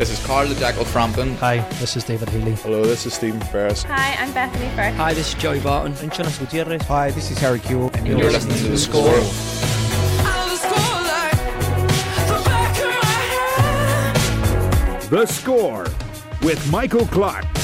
This is Carl the Jackal Frampton. Hi, this is David Healy. Hello, this is Stephen Ferris. Hi, I'm Bethany Firth. Hi, this is Joey Barton. I'm Jonas Gutierrez. Hi, this is Harry Kewell. And you're, you're listening, listening to The Score. The Score with Michael Clark.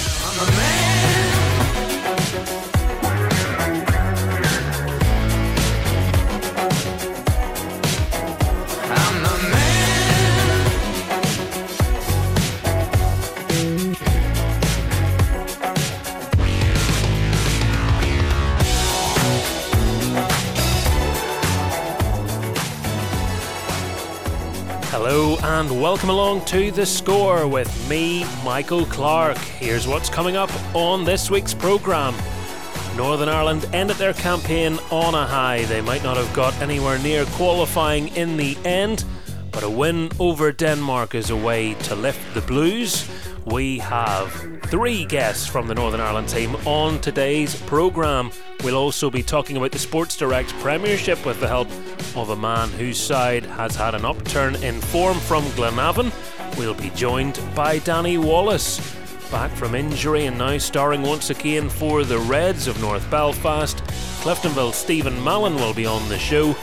And welcome along to The Score with me, Michael Clark. Here's what's coming up on this week's programme. Northern Ireland ended their campaign on a high. They might not have got anywhere near qualifying in the end, but a win over Denmark is a way to lift the Blues. We have three guests from the Northern Ireland team on today's programme. We'll also be talking about the Sports Direct Premiership with the help of a man whose side has had an upturn in form from Glenavon. We'll be joined by Danny Wallace, back from injury and now starring once again for the Reds of North Belfast. Cliftonville Stephen Mallon will be on the show,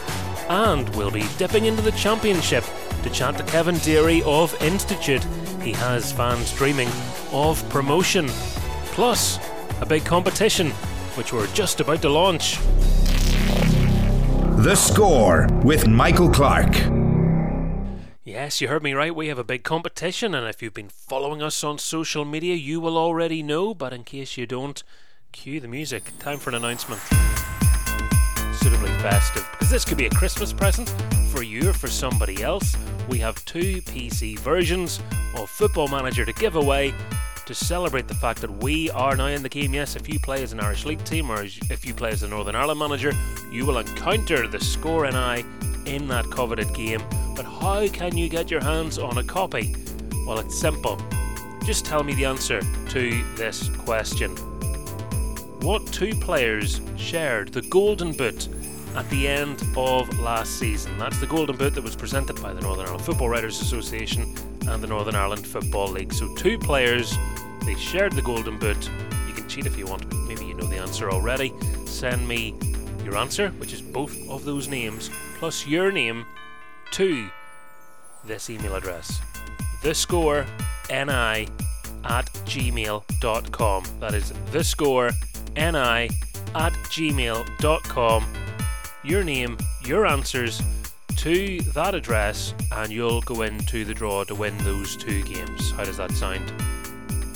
and we'll be dipping into the Championship to chat to Kevin Deery of Institute. He has fans dreaming of promotion, plus a big competition which we're just about to launch. The Score with Michael Clark. Yes, you heard me right. We have a big competition, and if you've been following us on social media, you will already know. But in case you don't, cue the music. Time for an announcement. Suitably festive, because this could be a Christmas present for you or for somebody else. We have two PC versions of Football Manager to give away to celebrate the fact that we are now in the game. Yes, if you play as an Irish League team or if you play as a Northern Ireland manager, you will encounter the Score NI in that coveted game. But how can you get your hands on a copy? Well, it's simple. Just tell me the answer to this question. What two players shared the Golden Boot at the end of last season? That's the Golden Boot that was presented by the Northern Ireland Football Writers Association and the Northern Ireland Football League. So, two players, they shared the Golden Boot. You can cheat if you want, maybe you know the answer already. Send me your answer, which is both of those names, plus your name, to this email address thescoreni at gmail.com. That is thescoreni at gmail.com. Your name, your answers to that address, and you'll go into the draw to win those two games. How does that sound?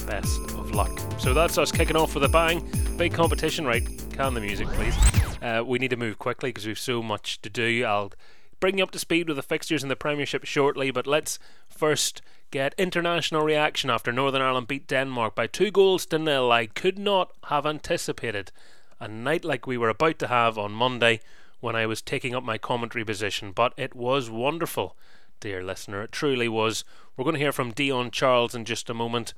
Best of luck. So that's us kicking off with a bang. Big competition, right? Can the music, please. Uh, we need to move quickly because we've so much to do. I'll bring you up to speed with the fixtures in the Premiership shortly, but let's first get international reaction after Northern Ireland beat Denmark by two goals to nil. I could not have anticipated a night like we were about to have on Monday when I was taking up my commentary position, but it was wonderful, dear listener. It truly was. We're going to hear from Dion Charles in just a moment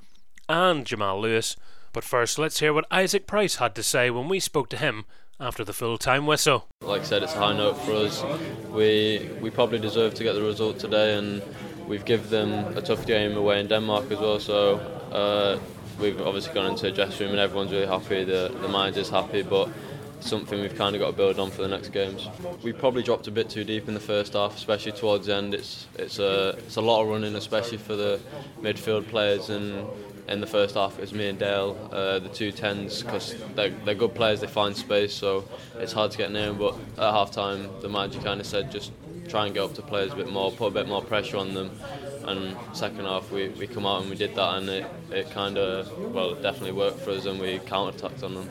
and Jamal Lewis. But first, let's hear what Isaac Price had to say when we spoke to him after the full time whistle. Like I said, it's a high note for us. We we probably deserve to get the result today, and we've given them a tough game away in Denmark as well. So uh, we've obviously gone into a dressing room, and everyone's really happy. The the manager's happy, but something we've kind of got to build on for the next games. We probably dropped a bit too deep in the first half, especially towards the end. It's it's a it's a lot of running, especially for the midfield players. And in the first half, it was me and Dale, uh, the two tens, because they're, they're good players. They find space, so it's hard to get near. But at half time, the manager kind of said just try and get up to players a bit more, put a bit more pressure on them. And second half, we, we come out and we did that, and it, it kind of well, it definitely worked for us, and we counter attacked on them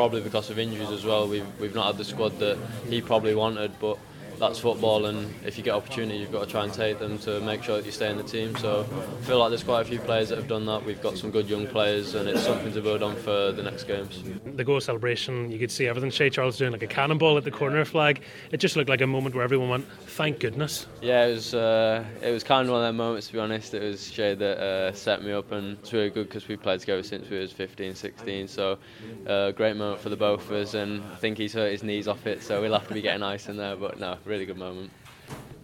probably because of injuries as well. We've, we've not had the squad that he probably wanted, but that's football, and if you get opportunity, you've got to try and take them to make sure that you stay in the team. So I feel like there's quite a few players that have done that. We've got some good young players, and it's something to build on for the next games. The goal celebration, you could see everything Shea Charles doing like a cannonball at the corner flag. It just looked like a moment where everyone went, "Thank goodness." Yeah, it was. Uh, it was kind of one of them moments. To be honest, it was Shea that uh, set me up, and it's really good because we've played together since we was 15, 16. So uh, great moment for the both of us, and I think he's hurt his knees off it, so we'll have to be getting ice in there. But no, really good moment.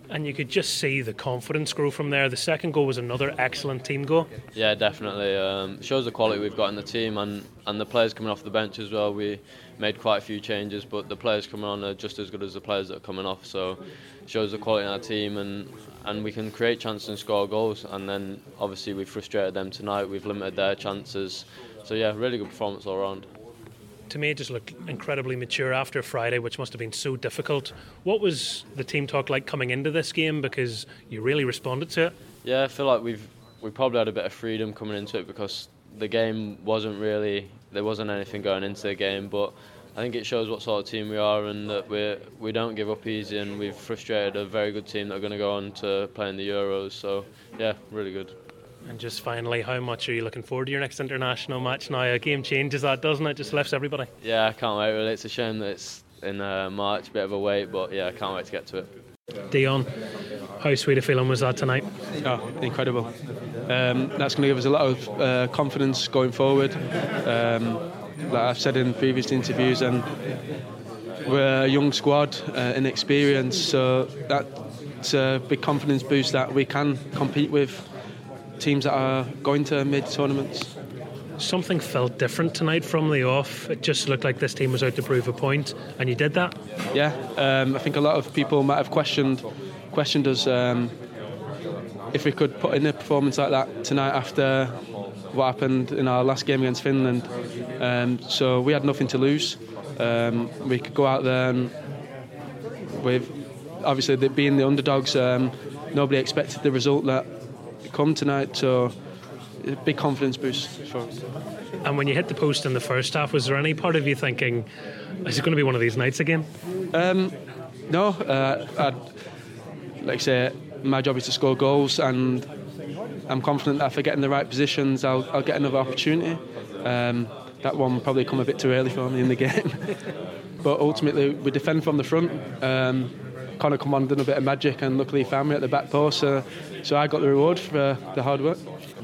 And you could just see the confidence grow from there. The second goal was another excellent team goal. Yeah, definitely. Um, shows the quality we've got in the team and, and the players coming off the bench as well. We made quite a few changes, but the players coming on are just as good as the players that are coming off. So shows the quality in our team and and we can create chances and score goals. And then obviously we frustrated them tonight. We've limited their chances. So yeah, really good performance all around to me it just looked incredibly mature after Friday, which must have been so difficult. What was the team talk like coming into this game because you really responded to it? Yeah, I feel like we've we probably had a bit of freedom coming into it because the game wasn't really there wasn't anything going into the game, but I think it shows what sort of team we are and that we we don't give up easy and we've frustrated a very good team that are going to go on to play in the Euros. So yeah, really good. And just finally, how much are you looking forward to your next international match now? A game changes that, doesn't it? Just lifts everybody. Yeah, I can't wait. Really, it's a shame that it's in uh, March, a bit of a wait, but yeah, I can't wait to get to it. Dion, how sweet a feeling was that tonight? Oh, incredible. Um, that's going to give us a lot of uh, confidence going forward. Um, like I've said in previous interviews, and we're a young squad, uh, inexperienced, so that's a big confidence boost that we can compete with teams that are going to mid tournaments. Something felt different tonight from the off. It just looked like this team was out to prove a point, and you did that. Yeah, um, I think a lot of people might have questioned questioned us um, if we could put in a performance like that tonight after what happened in our last game against Finland. Um, so we had nothing to lose. Um, we could go out there and with obviously being the underdogs, um, nobody expected the result that come tonight. So big confidence boost for us. And when you hit the post in the first half, was there any part of you thinking, is it going to be one of these nights again? Um, no. Uh, I'd, like I say, my job is to score goals, and I'm confident that if I get in the right positions, I'll, I'll get another opportunity. Um, that one probably come a bit too early for me in the game. but ultimately, we defend from the front. Um, Connor come on done a bit of magic, and luckily he found me at the back post. So, so I got the reward for uh, the hard work.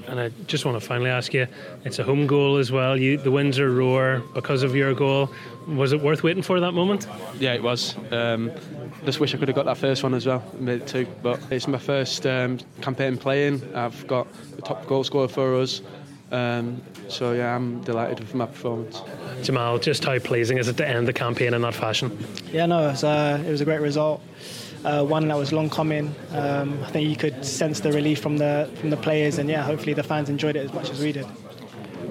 And I just want to finally ask you: it's a home goal as well. You, the Windsor roar because of your goal. Was it worth waiting for that moment? Yeah, it was. Um, just wish I could have got that first one as well, made two. But it's my first um, campaign playing. I've got the top goal scorer for us. Um, so yeah, I'm delighted with my performance. Jamal, just how pleasing is it to end the campaign in that fashion? Yeah, no, it was, uh, it was a great result. Uh, one that was long coming. Um, I think you could sense the relief from the from the players, and yeah, hopefully the fans enjoyed it as much as we did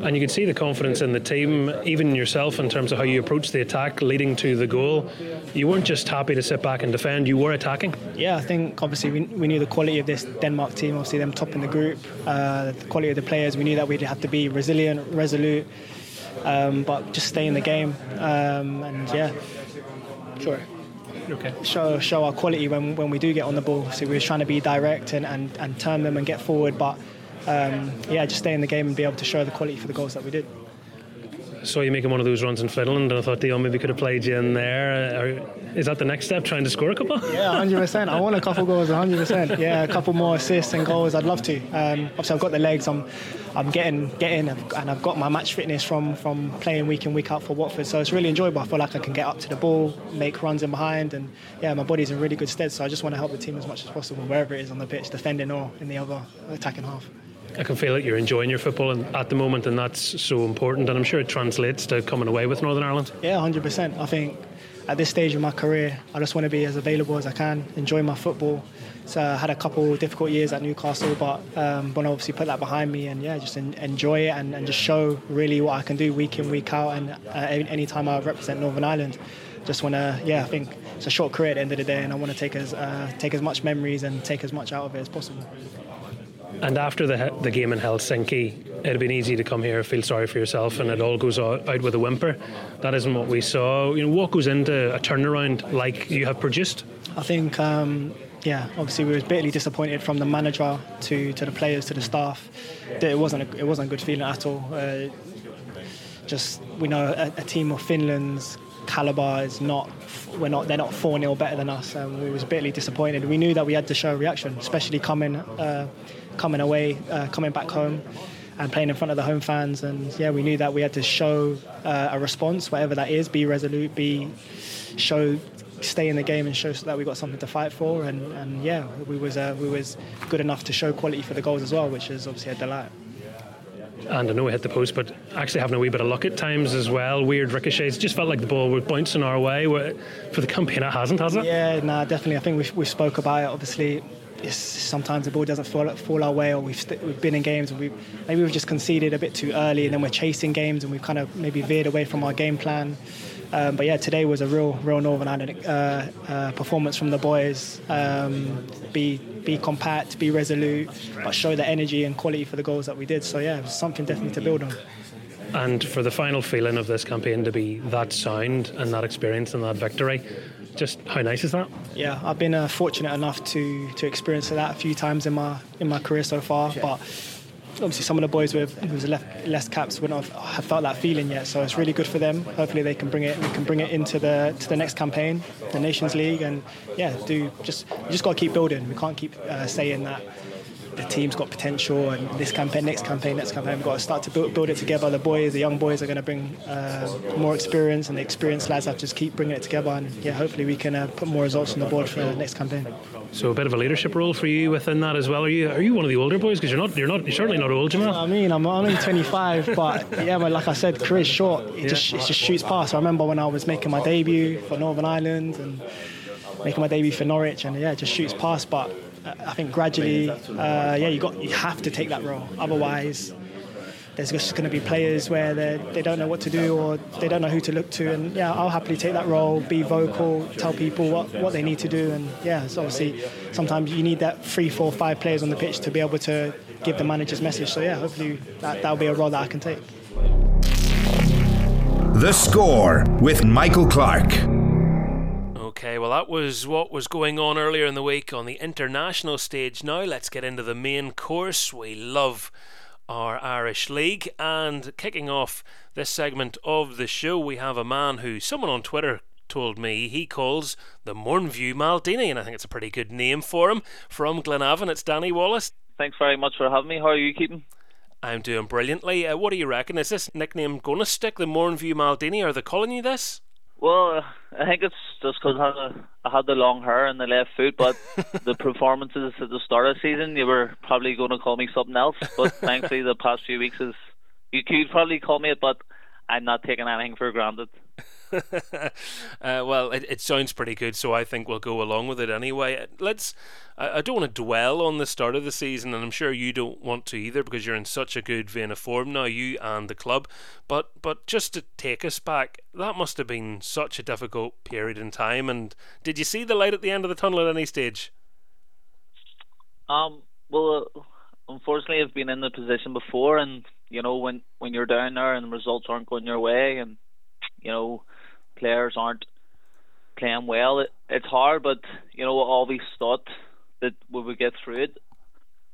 and you can see the confidence in the team, even yourself, in terms of how you approached the attack leading to the goal. You weren't just happy to sit back and defend, you were attacking. Yeah, I think obviously we, we knew the quality of this Denmark team, obviously, them top in the group, uh, the quality of the players. We knew that we'd have to be resilient, resolute, um, but just stay in the game. Um, and yeah, sure. Okay. Show show our quality when, when we do get on the ball. So we were trying to be direct and, and, and turn them and get forward, but um, yeah, just stay in the game and be able to show the quality for the goals that we did. Saw you making one of those runs in Finland, and I thought Dion maybe could have played you in there. Is that the next step, trying to score a couple? Yeah, hundred percent. I want a couple goals, hundred percent. Yeah, a couple more assists and goals. I'd love to. Um, obviously, I've got the legs. I'm, I'm getting, getting, and I've got my match fitness from from playing week in week out for Watford. So it's really enjoyable. I feel like I can get up to the ball, make runs in behind, and yeah, my body's in really good stead. So I just want to help the team as much as possible, wherever it is on the pitch, defending or in the other attacking half. I can feel that you're enjoying your football at the moment, and that's so important. And I'm sure it translates to coming away with Northern Ireland. Yeah, 100%. I think at this stage of my career, I just want to be as available as I can, enjoy my football. So I had a couple difficult years at Newcastle, but um, want obviously put that behind me and yeah, just enjoy it and, and, just show really what I can do week in, week out, and uh, any time I represent Northern Ireland. Just want to, yeah, I think it's a short career at the end of the day, and I want to take as uh, take as much memories and take as much out of it as possible. And after the the game in Helsinki, it'd been easy to come here, feel sorry for yourself, and it all goes out, with a whimper. That isn't what we saw. You know, what goes into a turnaround like you have produced? I think. Um, yeah, obviously we were bitterly disappointed from the manager to, to the players to the staff. It wasn't a, it wasn't a good feeling at all. Uh, just we know a, a, team of Finland's caliber is not we're not they're not four 0 better than us. and we was bitterly disappointed. We knew that we had to show a reaction, especially coming. Uh, coming away, uh, coming back home, and playing in front of the home fans. And yeah, we knew that we had to show uh, a response, whatever that is. Be resolute. Be show stay in the game and show that we got something to fight for. And, and yeah, we was uh, we was good enough to show quality for the goals as well, which is obviously a delight. And I know we hit the post, but actually having a wee bit of luck at times as well. Weird ricochets. Just felt like the ball was bouncing our way. For the campaign, it hasn't, has it? Yeah, no, nah, definitely. I think we we spoke about it. Obviously, sometimes the ball doesn't fall, fall our way, or we've, st- we've been in games and we maybe we've just conceded a bit too early, and then we're chasing games and we've kind of maybe veered away from our game plan. Um, but yeah, today was a real, real Northern Ireland uh, uh, performance from the boys. Um, be be compact, be resolute, but show the energy and quality for the goals that we did. So yeah, it was something definitely to build on. And for the final feeling of this campaign to be that sound and that experience and that victory, just how nice is that? Yeah, I've been uh, fortunate enough to to experience that a few times in my in my career so far, but obviously some of the boys with who's left less caps wouldn't have, have, felt that feeling yet. So it's really good for them. Hopefully they can bring it we can bring it into the to the next campaign, the Nations League, and yeah, do just just got to keep building. We can't keep uh, saying that the team's got potential and this campaign, next campaign, next campaign, we've got to start to build, build it together. The boys, the young boys are going to bring uh, more experience and the experienced lads have to just keep bringing it together and yeah, hopefully we can uh, put more results on the board for the next campaign. So a bit of a leadership role for you within that as well. Are you are you one of the older boys? Because you're not you're not you're certainly not old, Jamal. I mean, I'm only 25, but yeah, but like I said, career's short. It yeah. just it just shoots past. I remember when I was making my debut for Northern Ireland and making my debut for Norwich, and yeah, it just shoots past. But I think gradually, uh, yeah, you got you have to take that role. Otherwise, there's just going to be players where they they don't know what to do or they don't know who to look to. And yeah, I'll happily take that role, be vocal, tell people what, what they need to do. And yeah, so obviously sometimes you need that three, four, five players on the pitch to be able to give the manager's message. So yeah, hopefully that that'll be a role that I can take. The score with Michael Clark. Okay, well, that was what was going on earlier in the week on the international stage. Now, let's get into the main course. We love our Irish League, and kicking off this segment of the show, we have a man who someone on Twitter told me he calls the Mourneview Maldini, and I think it's a pretty good name for him. From Glenavon, it's Danny Wallace. Thanks very much for having me. How are you keeping? I'm doing brilliantly. Uh, what do you reckon? Is this nickname going to stick, the Mourneview Maldini? Are they calling you this? Well, I think it's just because I, had I had the long hair and the left foot, but the performances at the start of the season, you were probably going to call me something else. But thankfully, the past few weeks is you could probably call me it, but I'm not taking anything for granted. uh, well, it, it, sounds pretty good, so I think we'll go along with it anyway. Let's. I, I, don't want to dwell on the start of the season, and I'm sure you don't want to either, because you're in such a good vein of form now, you and the club. But but just to take us back, that must have been such a difficult period in time. And did you see the light at the end of the tunnel at any stage? Um. Well, uh, unfortunately, I've been in the position before, and you know when when you're down there and the results aren't going your way, and you know players aren't playing well. It, it's hard, but you know, we always thought that we would get through it.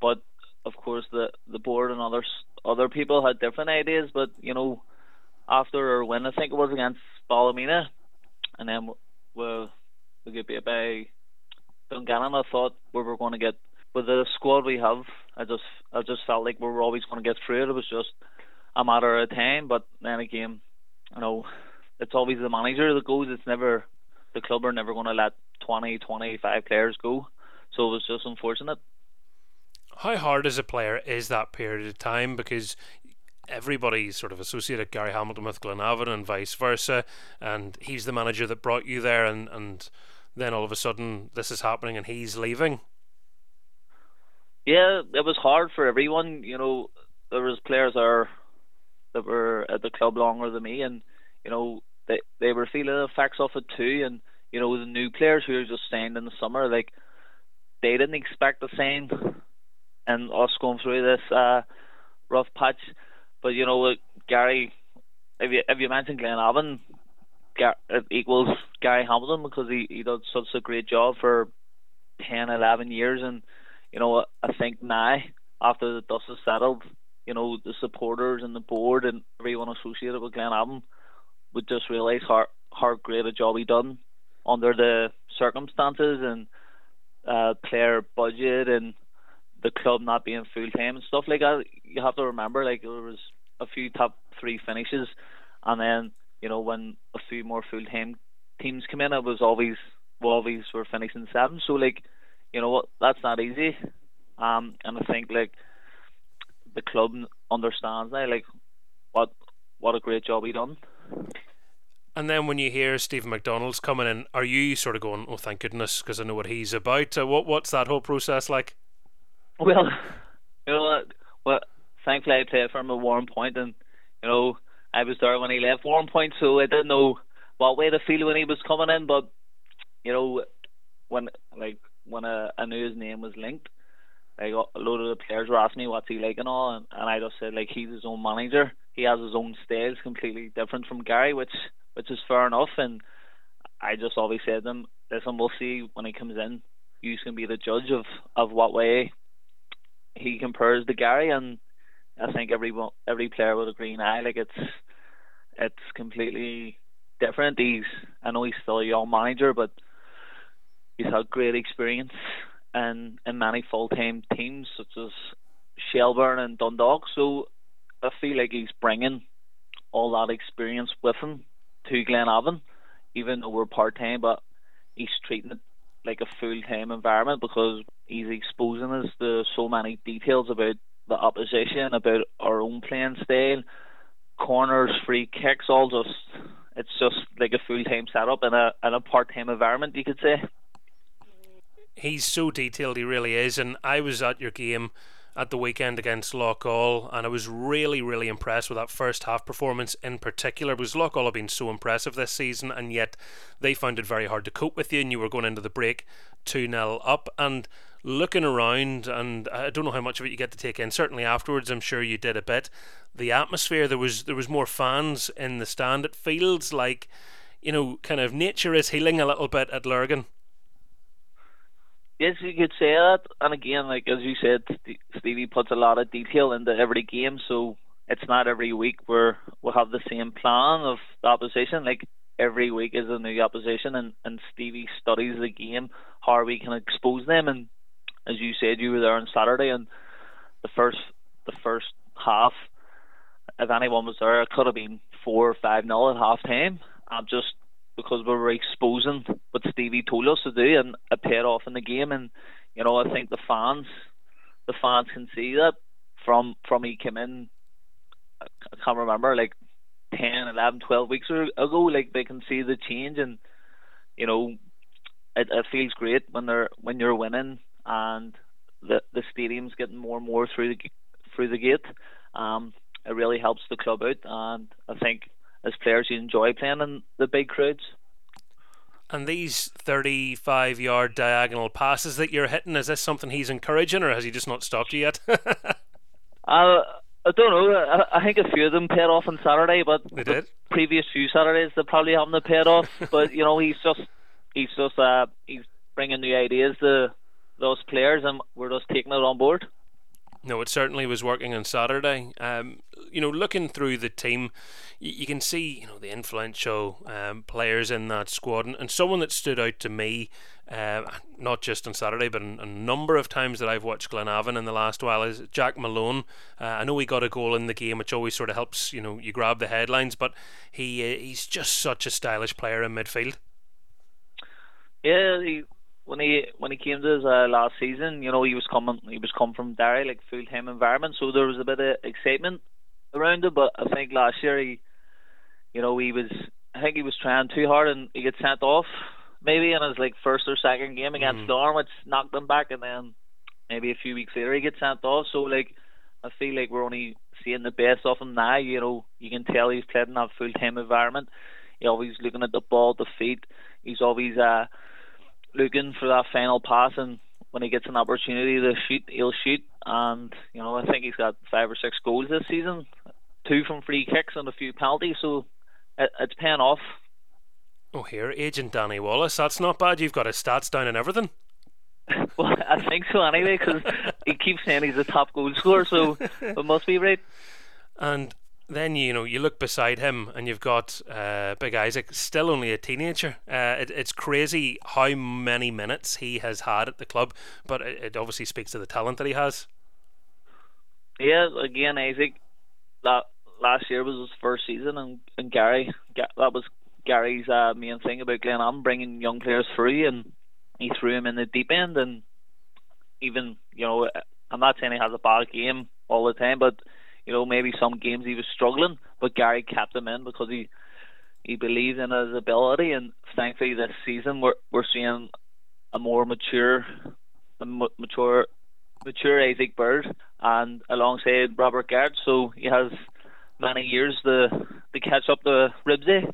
But of course, the the board and others other people had different ideas. But you know, after our win, I think it was against Ballymena, and then we we get beat by Dungannon. I thought we were going to get with the squad we have. I just I just felt like we were always going to get through it. It was just a matter of time. But then again, you know, it's always the manager that goes. It's never the club are never going to let 20, 25 players go. So it was just unfortunate. How hard as a player is that period of time? Because everybody sort of associated Gary Hamilton with Glenavon and vice versa, and he's the manager that brought you there, and, and then all of a sudden this is happening and he's leaving. Yeah, it was hard for everyone. You know, there was players there that were at the club longer than me, and you know they they were feeling the effects of it too, and you know the new players who were just staying in the summer, like they didn't expect the same, and us going through this uh, rough patch. But you know, Gary, if you if you mention Glenavon, it equals Gary Hamilton because he he does such a great job for 10, 11 years, and you know I think now after the dust has settled, you know the supporters and the board and everyone associated with Glenavon would just realise how how great a job he done under the circumstances and uh, player budget and the club not being full time and stuff like that. You have to remember, like there was a few top three finishes, and then you know when a few more full time teams come in, it was always Wallabies were finishing seventh. So like, you know what, that's not easy. Um, and I think like the club understands now like what what a great job he done. And then when you hear Stephen McDonnell's coming in, are you sort of going, "Oh, thank goodness," because I know what he's about? Uh, what what's that whole process like? Well, you know what? Well, thankfully I played for him at Warrenpoint, and you know I was there when he left Warrenpoint, so I didn't know what way to feel when he was coming in. But you know, when like when I, I knew his name was linked, like a load of the players were asking me what's he like and all, and, and I just said like he's his own manager. He has his own style, completely different from Gary, which which is fair enough. And I just always said to him, listen, we'll see when he comes in. You can be the judge of, of what way he compares to Gary, and I think every every player would agree. Now, like it's it's completely different. He's I know he's still a young manager, but he's had great experience in in many full time teams such as Shelbourne and Dundalk. So I feel like he's bringing all that experience with him to Glenavon, even though we're part time, but he's treating it like a full time environment because he's exposing us to so many details about the opposition, about our own playing style, corners, free kicks, all just it's just like a full time setup in a in a part time environment, you could say. He's so detailed, he really is. And I was at your game at the weekend against Loughgall, and I was really, really impressed with that first half performance in particular. Because Loughgall have been so impressive this season, and yet they found it very hard to cope with you, and you were going into the break 2 0 up. And looking around, and I don't know how much of it you get to take in. Certainly afterwards, I'm sure you did a bit. The atmosphere there was there was more fans in the stand. It feels like, you know, kind of nature is healing a little bit at Lurgan. Yes, you could say that. And again, like as you said, Stevie puts a lot of detail into every game, so it's not every week where we'll have the same plan of the opposition. Like every week is a new opposition, and and Stevie studies the game, how we can expose them. And as you said, you were there on Saturday, and the first the first half, if anyone was there, it could have been four or five nil at half time. I'm just because we were exposing what Stevie told us to do, and it paid off in the game. And you know, I think the fans, the fans can see that from from he came in. I can't remember like 10, 11, 12 weeks ago. Like they can see the change, and you know, it, it feels great when they're when you're winning, and the the stadium's getting more and more through the through the gate. Um, it really helps the club out, and I think as players you enjoy playing in the big crowds. And these 35 yard diagonal passes that you're hitting, is this something he's encouraging or has he just not stopped you yet? uh, I don't know. I, I, think a few of them paid off on Saturday, but they did. previous few Saturdays they probably haven't paid off. but you know, he's just he's just uh, he's bringing new ideas to those players, and we're just taking it on board. No, it certainly was working on Saturday. Um, you know, looking through the team, you, you can see you know the influential um, players in that squad, and, and, someone that stood out to me, uh, not just on Saturday, but in, a number of times that I've watched Glenavon in the last while, is Jack Malone. Uh, I know he got a goal in the game, which always sort of helps. You know, you grab the headlines, but he uh, he's just such a stylish player in midfield. Yeah, he when he when he came to his uh, last season, you know, he was coming he was come from Derry like full time environment, so there was a bit of excitement around it. But I think last year he, you know, he was I think he was trying too hard and he gets sent off maybe in his like first or second game against mm. Storm, which knocked him back, and then maybe a few weeks later he gets sent off. So like I feel like we're only seeing the best of him now. You know, you can tell he's played in that full time environment. He's always looking at the ball, the feet. He's always uh looking for that final pass, and when he gets an opportunity to shoot, he'll shoot. And you know, I think he's got five or six goals this season, two from free kicks and a few penalties. So it, it's paying off. Oh, here, Agent Danny Wallace. That's not bad. You've got his stats down and everything. well, I think so anyway, because he keeps saying he's a top goal scorer, so it must be right. And then you know you look beside him and you've got uh, Big Isaac, still only a teenager. Uh, it, it's crazy how many minutes he has had at the club, but it, it, obviously speaks to the talent that he has. Yeah, again, Isaac. That last year was his first season, and, and Gary that was Gary's uh, main thing about Glenavon bringing young players through, and he threw him in the deep end, and even you know, I'm not saying he has a bad game all the time, but you know maybe some games he was struggling, but Gary kept him in because he he believed in his ability, and thankfully this season we're we're seeing a more mature, a mature, mature Isaac Bird, and alongside Robert Garrett, so he has many years to to catch up to Ribsy. Eh?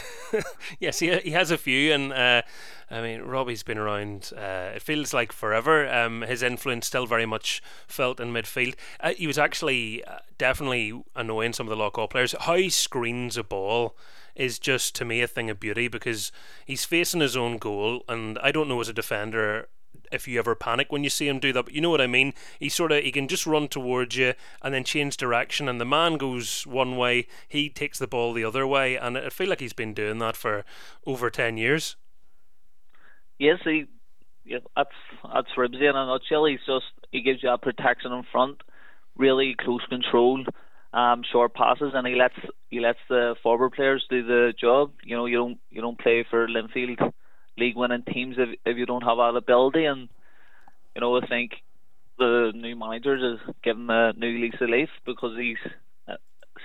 yes, he he has a few, and uh, I mean Robbie's been around. Uh, it feels like forever. Um, his influence still very much felt in midfield. Uh, he was actually uh, definitely annoying some of the Loughgall players. How he screens a ball is just to me a thing of beauty because he's facing his own goal, and I don't know as a defender if you ever panic when you see him do that. But you know what I mean? He sort of he can just run towards you and then change direction, and the man goes one way, he takes the ball the other way, and I feel like he's been doing that for over ten years. Yes, he. Yeah, that's that's Ribsy in a nutshell. He's just he gives you a protection in front, really close control, um, short passes, and he lets he lets the forward players do the job. You know, you don't you don't play for Linfield league winning teams if if you don't have ability. And you know, I think the new manager is giving a new lease of life because he's uh,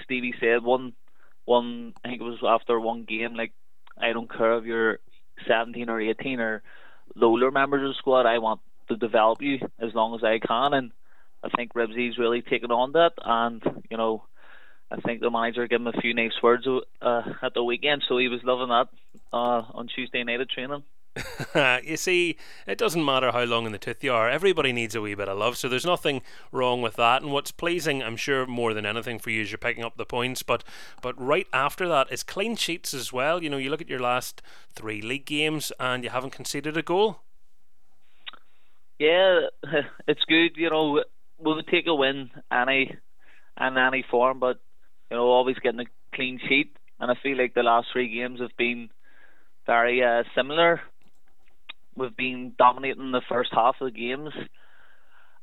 Stevie said one one I think it was after one game like I don't care if you're 17 or 18 or lower members of the squad. I want to develop you as long as I can, and I think Ribsy's really taken on that. And you know, I think the manager gave him a few nice words uh, at the weekend, so he was loving that uh, on Tuesday night at training. you see, it doesn't matter how long in the tooth you are. Everybody needs a wee bit of love, so there's nothing wrong with that. And what's pleasing, I'm sure, more than anything for you is you're picking up the points. But but right after that is clean sheets as well. You know, you look at your last three league games and you haven't conceded a goal. Yeah, it's good. You know, we'll take a win any in any form, but you know, always getting a clean sheet. And I feel like the last three games have been very uh, similar. We've been dominating the first half of the games,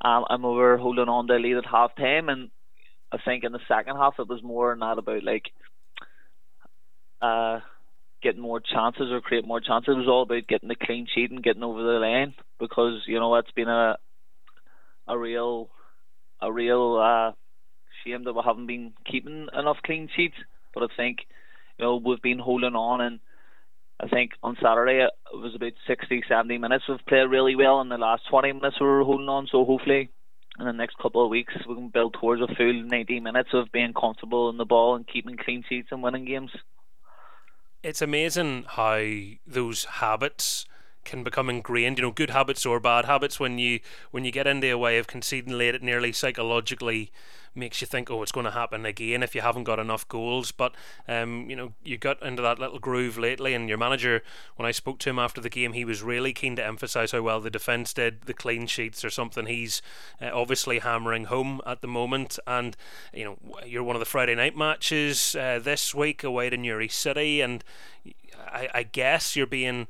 um, and we were holding on to lead at half time. And I think in the second half, it was more not about like uh, getting more chances or create more chances. It was all about getting the clean sheet and getting over the line because you know that's been a a real a real uh, that we haven't been keeping enough clean sheets. But I think, you know, we've been holding on, and I think on Saturday uh, it was about 60, 70 minutes. We've played really well. In the last 20 minutes, we were holding on. So hopefully, in the next couple of weeks, we can build towards a full 90 minutes of being comfortable in the ball and keeping clean sheets and winning games. It's amazing how those habits can become ingrained. You know, good habits or bad habits. When you when you get into a way of conceding late, it nearly psychologically makes you think, oh, it's going to happen again if you haven't got enough goals. But um, you know, you got into that little groove lately, and your manager, when I spoke to him after the game, he was really keen to emphasise how well the defence did. The clean sheets or something he's uh, obviously hammering home at the moment. And you know, you're one of the Friday night matches uh, this week away to Newry City, and I, I guess you're being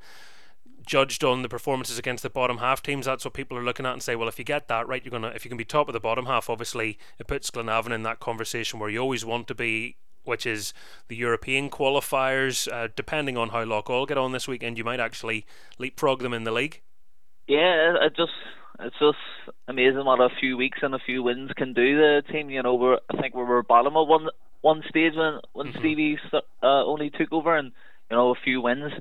judged on the performances against the bottom half teams. That's what people are looking at and say, well, if you get that right, you're gonna if you can be top of the bottom half. Obviously, it puts Glenavon in that conversation where you always want to be. Which is the European qualifiers. Uh, depending on how Loughgall get on this weekend, you might actually leapfrog them in the league. Yeah, it just it's just amazing what a few weeks and a few wins can do the team. You know, we're I think we were bottom of one one stage when when mm-hmm. Stevie uh, only took over, and you know a few wins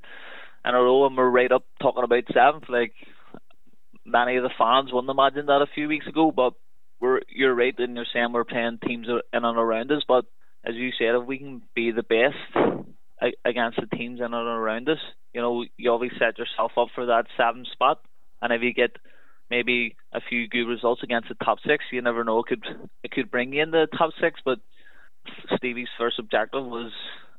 and we're right up talking about seventh. Like many of the fans wouldn't imagine that a few weeks ago, but we're you're right in you're saying we're playing teams in and around us. But as you said, if we can be the best against the teams in and around us, you know, you always set yourself up for that seventh spot. And if you get maybe a few good results against the top six, you never know it could it could bring you in the top six. But Stevie's first objective was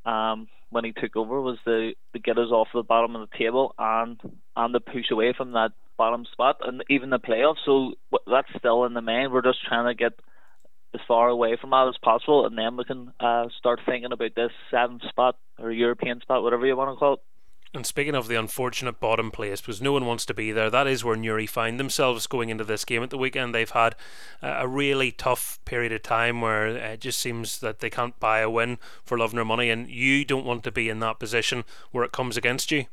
um, when he took over was to, to get us off the bottom of the table and and to push away from that bottom spot and even the playoffs. So that's still in the main. We're just trying to get as far away from that as possible, and then we can uh, start thinking about this seventh spot or European spot, whatever you want to call it. And speaking of the unfortunate bottom place, because no one wants to be there, that is where Newry find themselves going into this game at the weekend. They've had a really tough period of time where it just seems that they can't buy a win for love nor money, and you don't want to be in that position where it comes against you.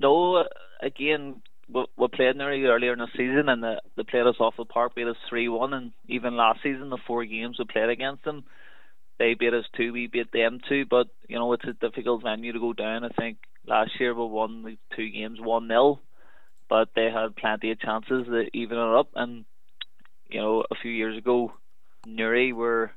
No, uh, again, we, we played Newry earlier in the season, and the, they played us off the park, beat us 3 1, and even last season, the four games we played against them, they beat us 2, we beat them 2, but, you know, it's a difficult venue to go down, I think last year we won the two games one 0 but they had plenty of chances to even it up. And you know, a few years ago, Newry were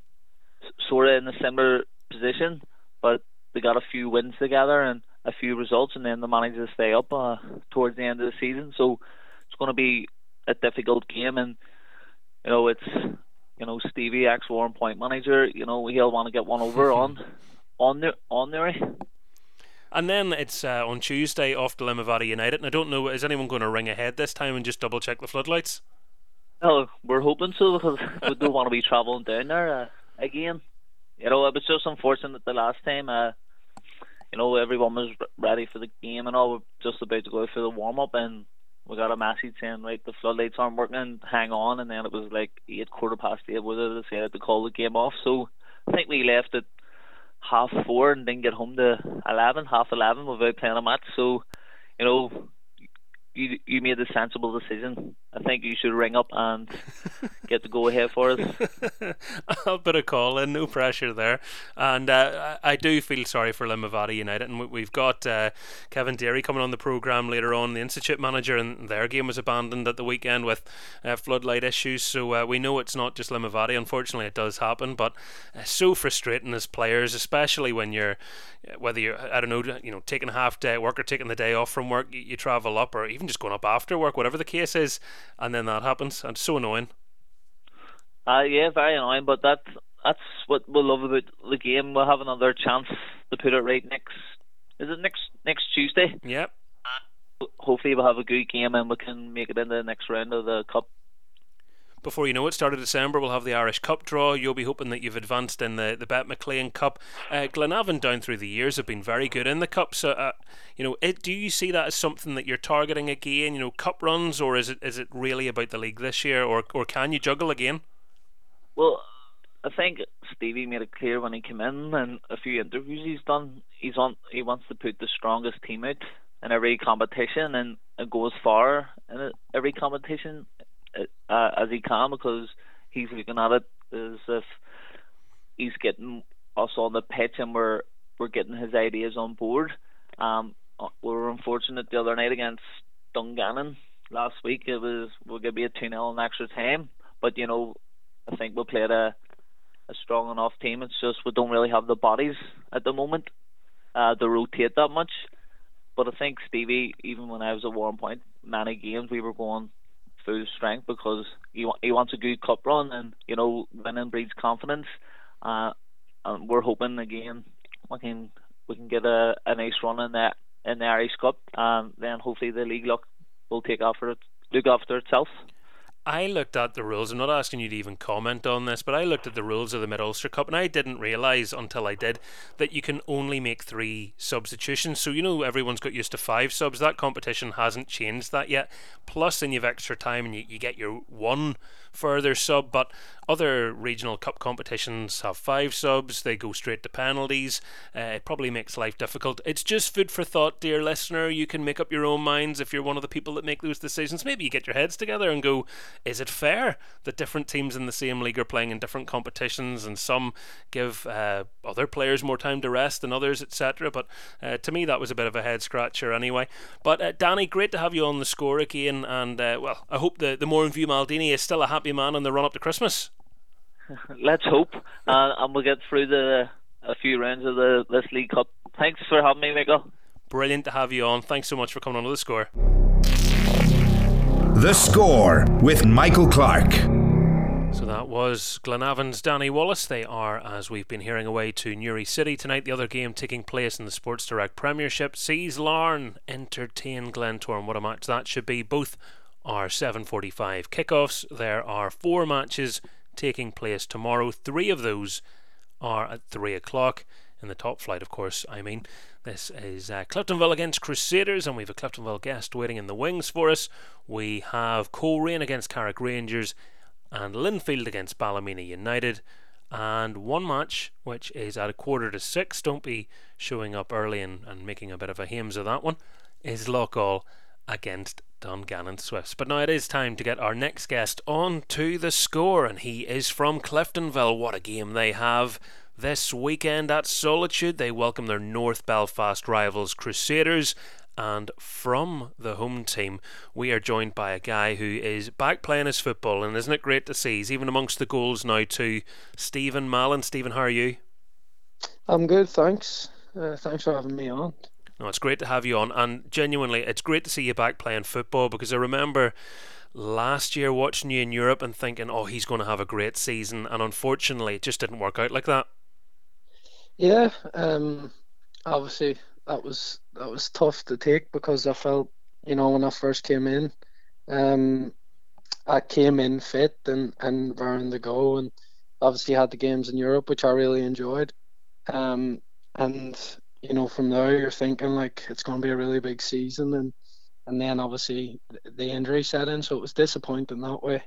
sort of in a similar position, but they got a few wins together and a few results, and then they managed to stay up uh, towards the end of the season. So it's going to be a difficult game, and you know, it's you know Stevie, ex Warrenpoint manager, you know he'll want to get one over on on on Newry. And then it's uh, on Tuesday off to Limavady United. And I don't know, is anyone going to ring ahead this time and just double check the floodlights? No, we're hoping so because we don't want to be travelling down there uh, again. You know, it was just unfortunate the last time. Uh, you know, everyone was ready for the game and all. We're just about to go for the warm up, and we got a message saying, right, the floodlights aren't working, and hang on. And then it was like eight, quarter past eight, where they decided to call the game off. So I think we left it half four and then get home to eleven, half eleven without playing a match. So, you know, you you made the sensible decision. I think you should ring up and get the go ahead for us. I'll put a call in, no pressure there. And uh, I do feel sorry for Limavady United, and we've got uh, Kevin Deery coming on the programme later on, the Institute manager, and their game was abandoned at the weekend with uh, floodlight issues. So uh, we know it's not just Limavady. Unfortunately, it does happen, but uh, so frustrating as players, especially when you're whether you're I don't know you know taking a half day at work or taking the day off from work, you, you travel up, or even just going up after work, whatever the case is and then that happens, and it's so annoying. Uh, yeah, very annoying, but that's that's what we love about the game. We'll have another chance to put it right next. Is it next next Tuesday? Yep. Hopefully, we'll have a good game and we can make it into the next round of the cup before you know it, start of December, we'll have the Irish Cup draw. You'll be hoping that you've advanced in the, the BetMcLean Cup. Uh, Glenavon down through the years have been very good in the Cup. So, uh, you know, it, do you see that as something that you're targeting again? You know, Cup runs, or is it is it really about the league this year, or or can you juggle again? Well, I think Stevie made it clear when he came in and a few interviews he's done. He's on. He wants to put the strongest team out in every competition and, and go as far in every competition uh, as he can because he's looking at it as if he's getting us on the pitch and we're we're getting his ideas on board. Um, uh, we were unfortunate the other night against Dungannon last week. It was we're gonna be a two 0 in extra time, but you know I think we played a a strong enough team. It's just we don't really have the bodies at the moment uh, to rotate that much. But I think Stevie, even when I was at Warrenpoint, many games we were going strength because he he wants a good cup run and you know winning breeds confidence. Uh, and we're hoping again we can we can get a, a nice run in that in the Irish Cup, and then hopefully the league look will take after it look after itself. I looked at the rules. I'm not asking you to even comment on this, but I looked at the rules of the Mid Ulster Cup and I didn't realise until I did that you can only make three substitutions. So, you know, everyone's got used to five subs. That competition hasn't changed that yet. Plus, then you've extra time and you, you get your one further sub. But other regional cup competitions have five subs, they go straight to penalties. Uh, it probably makes life difficult. It's just food for thought, dear listener. You can make up your own minds if you're one of the people that make those decisions. Maybe you get your heads together and go, is it fair that different teams in the same league are playing in different competitions and some give uh, other players more time to rest than others, etc.? But uh, to me, that was a bit of a head scratcher anyway. But uh, Danny, great to have you on the score again. And uh, well, I hope the, the Mourneview Maldini is still a happy man on the run up to Christmas. let's hope, uh, and we'll get through the a few rounds of the this League Cup. Thanks for having me, Michael. Brilliant to have you on. Thanks so much for coming on to the score. The score with Michael Clark. So that was Glenavon's Danny Wallace. They are, as we've been hearing, away to Newry City tonight. The other game taking place in the Sports Direct Premiership sees Larne entertain Glentoran. What a match that should be. Both are 7:45 kickoffs. There are four matches taking place tomorrow. Three of those are at three o'clock. in the top flight, of course. I mean, this is uh, Cliftonville against Crusaders, and we have a Cliftonville guest waiting in the wings for us. We have Coleraine against Carrick Rangers, and Linfield against Ballymena United. And one match, which is at a quarter to six, don't be showing up early and, and making a bit of a hames of that one, is Loughgall against Dungannon Swifts. But now it is time to get our next guest on to the score, and he is from Cliftonville. What a game they have. This weekend at Solitude, they welcome their North Belfast rivals Crusaders. And from the home team, we are joined by a guy who is back playing his football, and isn't it great to see? He's even amongst the goals now, too. Stephen Mallon. Stephen, how are you? I'm good, thanks. Uh, thanks for having me on. No, it's great to have you on, and genuinely, it's great to see you back playing football because I remember last year watching you in Europe and thinking, oh, he's going to have a great season, and unfortunately, it just didn't work out like that. Yeah, um, obviously that was that was tough to take because I felt, you know, when I first came in, um, I came in fit and and raring to go, and obviously had the games in Europe, which I really enjoyed, um, and you know from there you're thinking like it's going to be a really big season, and and then obviously the injury set in, so it was disappointing that way.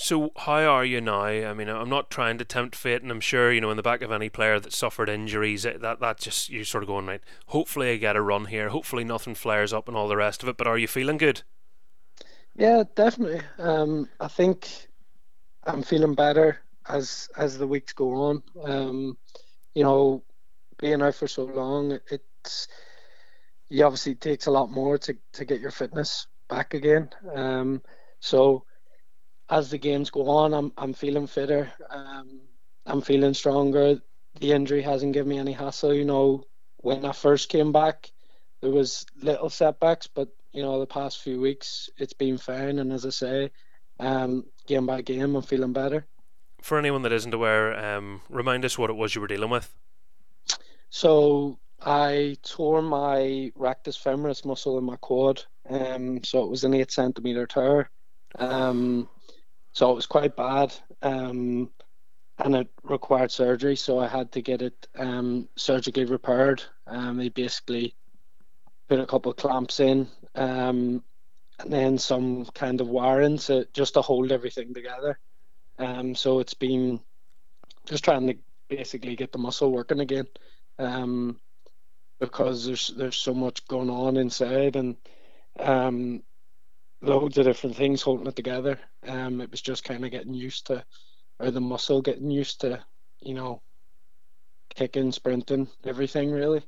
So how are you now? I mean, I'm not trying to tempt fate, and I'm sure you know in the back of any player that suffered injuries, that that just you're sort of going right. Hopefully, I get a run here. Hopefully, nothing flares up and all the rest of it. But are you feeling good? Yeah, definitely. Um, I think I'm feeling better as as the weeks go on. Um, you know, being out for so long, it's you obviously takes a lot more to to get your fitness back again. Um, so as the games go on, I'm I'm feeling fitter. Um, I'm feeling stronger. The injury hasn't given me any hassle. You know, when I first came back, there was little setbacks, but you know, the past few weeks it's been fine. And as I say, um, game by game, I'm feeling better. For anyone that isn't aware, um, remind us what it was you were dealing with. So I tore my rectus femoris muscle in my quad. Um, so it was an eight centimeter tear. Um, so it was quite bad, um, and it required surgery. So I had to get it um, surgically repaired. Um, they basically put a couple of clamps in, um, and then some kind of wiring to just to hold everything together. Um, so it's been just trying to basically get the muscle working again, um, because there's there's so much going on inside, and um, loads of different things holding it together. Um, it was just kind of getting used to, or the muscle getting used to, you know, kicking, sprinting, everything really.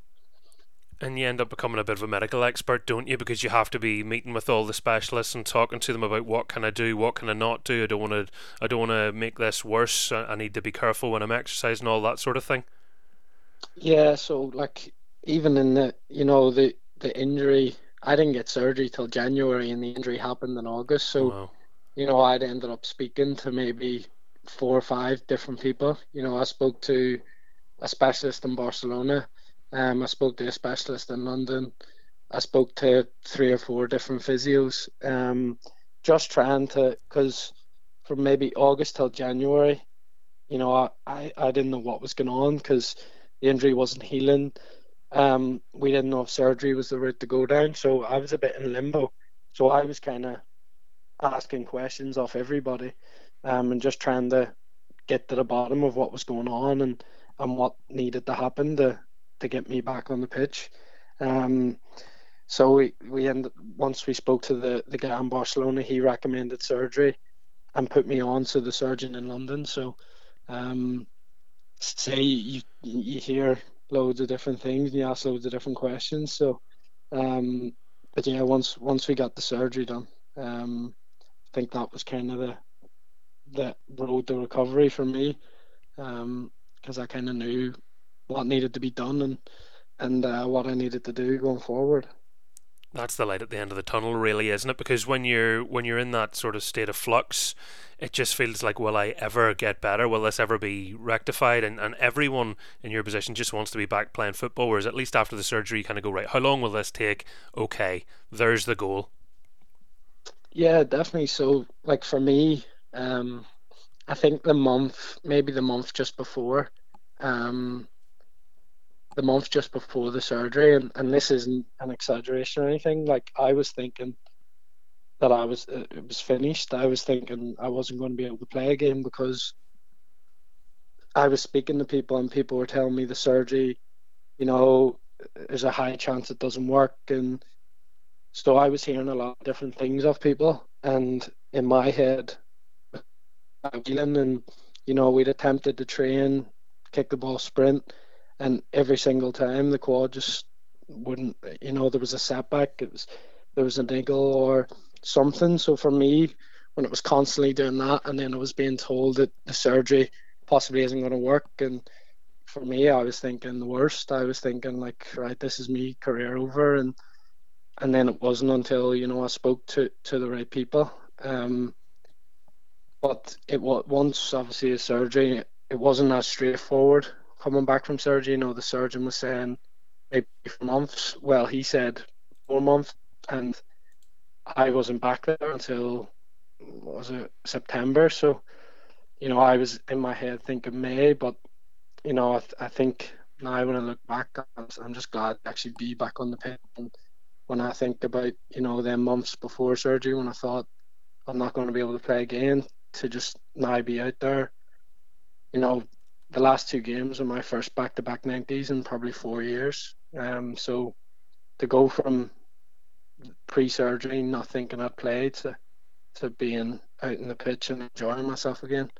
And you end up becoming a bit of a medical expert, don't you? Because you have to be meeting with all the specialists and talking to them about what can I do, what can I not do. I don't want to, I don't want to make this worse. I need to be careful when I'm exercising, all that sort of thing. Yeah. So like, even in the, you know, the the injury I didn't get surgery till January, and the injury happened in August. So, wow. you know, I'd ended up speaking to maybe four or five different people. You know, I spoke to a specialist in Barcelona. Um, I spoke to a specialist in London. I spoke to three or four different physios. Um, just trying to, because from maybe August till January, you know, I, I, I didn't know what was going on because the injury wasn't healing. Um, we didn't know if surgery was the route to go down, so I was a bit in limbo. So I was kind of asking questions off everybody, um, and just trying to get to the bottom of what was going on and and what needed to happen to to get me back on the pitch. Um, so we we ended once we spoke to the the guy in Barcelona, he recommended surgery and put me on to the surgeon in London. So, um, say you you hear loads of different things and you ask loads of different questions. So, um, but yeah, once once we got the surgery done, um, I think that was kind of the the road to recovery for me, because um, I kind of knew what needed to be done and and uh, what I needed to do going forward that's the light at the end of the tunnel really isn't it? Because when you're when you're in that sort of state of flux it just feels like will i ever get better? Will this ever be rectified? And, and everyone in your position just wants to be back playing football whereas at least after the surgery you kind of go right how long will this take? Okay there's the goal. Yeah definitely. So like for me um i think the month maybe the month just before um the month just before the surgery, and, and this isn't an exaggeration or anything. Like I was thinking that I was uh, it was finished. I was thinking I wasn't going to be able to play again because I was speaking to people and people were telling me the surgery, you know, there's a high chance it doesn't work, and so I was hearing a lot of different things of people, and in my head, feeling and you know we'd attempted to train, kick the ball, sprint, and every single time the quad just wouldn't. You know there was a setback. It was there was a niggle or something. So for me, when it was constantly doing that, and then I was being told that the surgery possibly isn't going to work, and for me, I was thinking the worst. I was thinking like, right, this is me career over, and and then it wasn't until you know I spoke to to the right people. Um, but it was once obviously a surgery, it wasn't as straightforward coming back from surgery. You know, the surgeon was saying maybe for months. Well, he said four months, and I wasn't back there until was it September. So, you know, I was in my head thinking May, but you know, I, th- I think now when I look back, I'm just glad to actually be back on the pitch. And when I think about you know them months before surgery, when I thought I'm not going to be able to play again, to just now be out there, you know, the last two games are my first back-to-back 90s in probably four years. Um, so to go from pre-surgery, not thinking I'd play, to to being out in the pitch and enjoying myself again,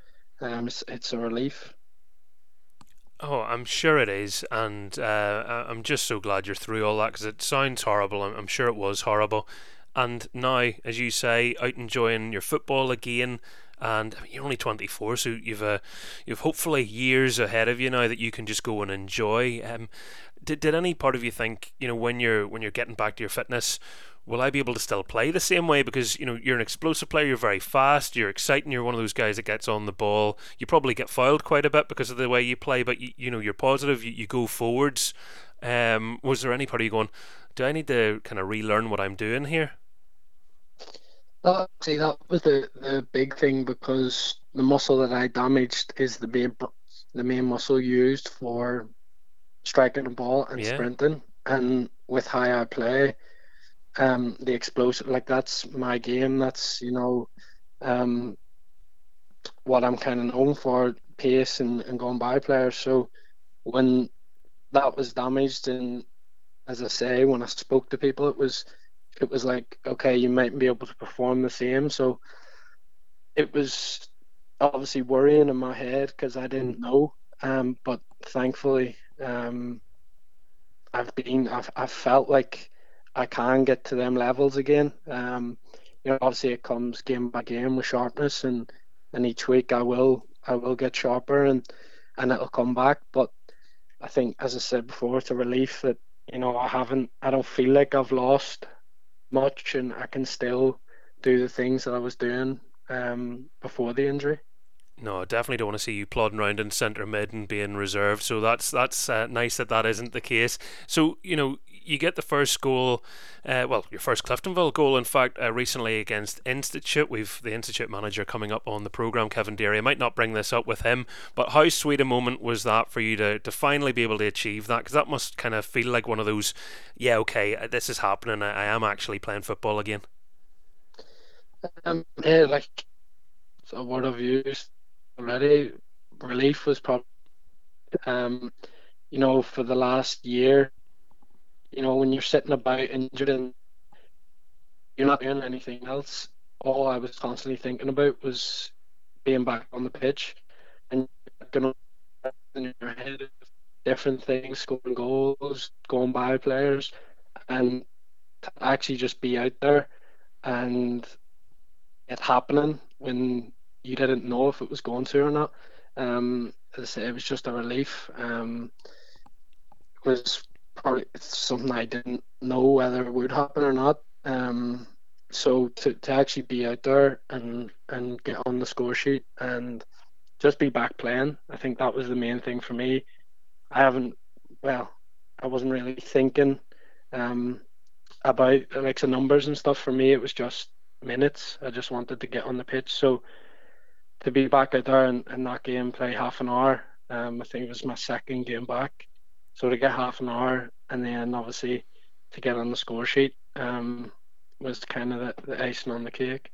um, it's, it's a relief. Oh, I'm sure it is, and uh, I'm just so glad you're through all that because it sounds horrible. I'm, I'm sure it was horrible, and now, as you say, out enjoying your football again. And you're only 24, so you've uh, you've hopefully years ahead of you now that you can just go and enjoy. Um, did, did any part of you think, you know, when you're when you're getting back to your fitness, will I be able to still play the same way? Because you know you're an explosive player, you're very fast, you're exciting, you're one of those guys that gets on the ball. You probably get fouled quite a bit because of the way you play, but you, you know you're positive, you, you go forwards. Um, was there any part of you going, do I need to kind of relearn what I'm doing here? That, see, that was the, the big thing because the muscle that I damaged is the main the main muscle used for striking the ball and yeah. sprinting. And with how I play, um, the explosive like that's my game. That's you know, um, what I'm kind of known for, pace and, and going by players. So when that was damaged, and as I say, when I spoke to people, it was it was like okay, you might be able to perform the same. So it was obviously worrying in my head because I didn't know. Um, but thankfully, um, I've been I've, I've felt like I can get to them levels again. Um, you know, obviously it comes game by game with sharpness, and and each week I will I will get sharper and and it'll come back. But I think, as I said before, it's a relief that you know I haven't I don't feel like I've lost much, and I can still do the things that I was doing um, before the injury. No, I definitely don't want to see you plodding around in centre mid and being reserved. So that's that's uh, nice that that isn't the case. So you know you get the first goal, uh, well, your first Cliftonville goal, in fact, uh, recently against Institute. We've the Institute manager coming up on the program, Kevin Deery. I might not bring this up with him, but how sweet a moment was that for you to to finally be able to achieve that? Because that must kind of feel like one of those, yeah, okay, uh, this is happening. I, I am actually playing football again. Um, yeah, like a word of use already. Relief was probably, um, you know, for the last year you know, when you're sitting about injured and you're not doing anything else, all I was constantly thinking about was being back on the pitch and going in your head different things, scoring goals, going by players, and actually just be out there and it happening when you didn't know if it was going to or not. Um, as I say, it was just a relief. Um, it was probably something I didn't know whether it would happen or not. Um, so to, to actually be out there and and get on the score sheet and just be back playing, I think that was the main thing for me. I haven't, well, I wasn't really thinking um, about like the numbers and stuff. For me, it was just minutes. I just wanted to get on the pitch. So to be back out there and, and that game play half an hour, um, I think it was my second game back So to get half an hour and then obviously to get on the score sheet um, was kind of the, the icing on the cake.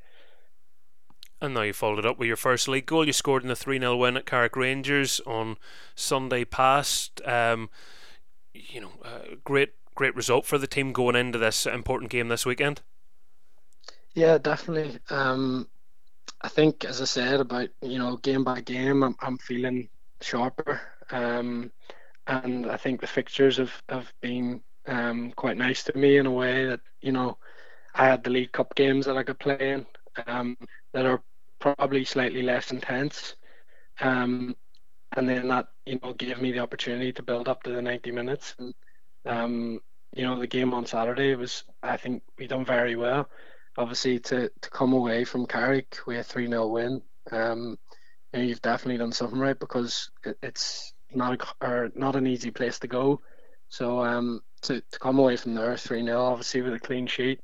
And now you followed up with your first league goal. You scored in the 3 0 win at Carrick Rangers on Sunday past. Um, you know, uh, great, great result for the team going into this important game this weekend. Yeah, definitely. Um, I think, as I said, about you know game by game, I'm, I'm feeling sharper, um, and I think the fixtures have have been um, quite nice to me in a way that you know I had the League Cup games that I could play in um, that are probably slightly less intense, um, and then that you know gave me the opportunity to build up to the 90 minutes. And um, you know the game on Saturday was I think we done very well obviously to, to come away from Carrick with a 3 0 win, um, you know, you've definitely done something right because it, it's not a, or not an easy place to go. So um, to, to come away from there 3 0, obviously with a clean sheet,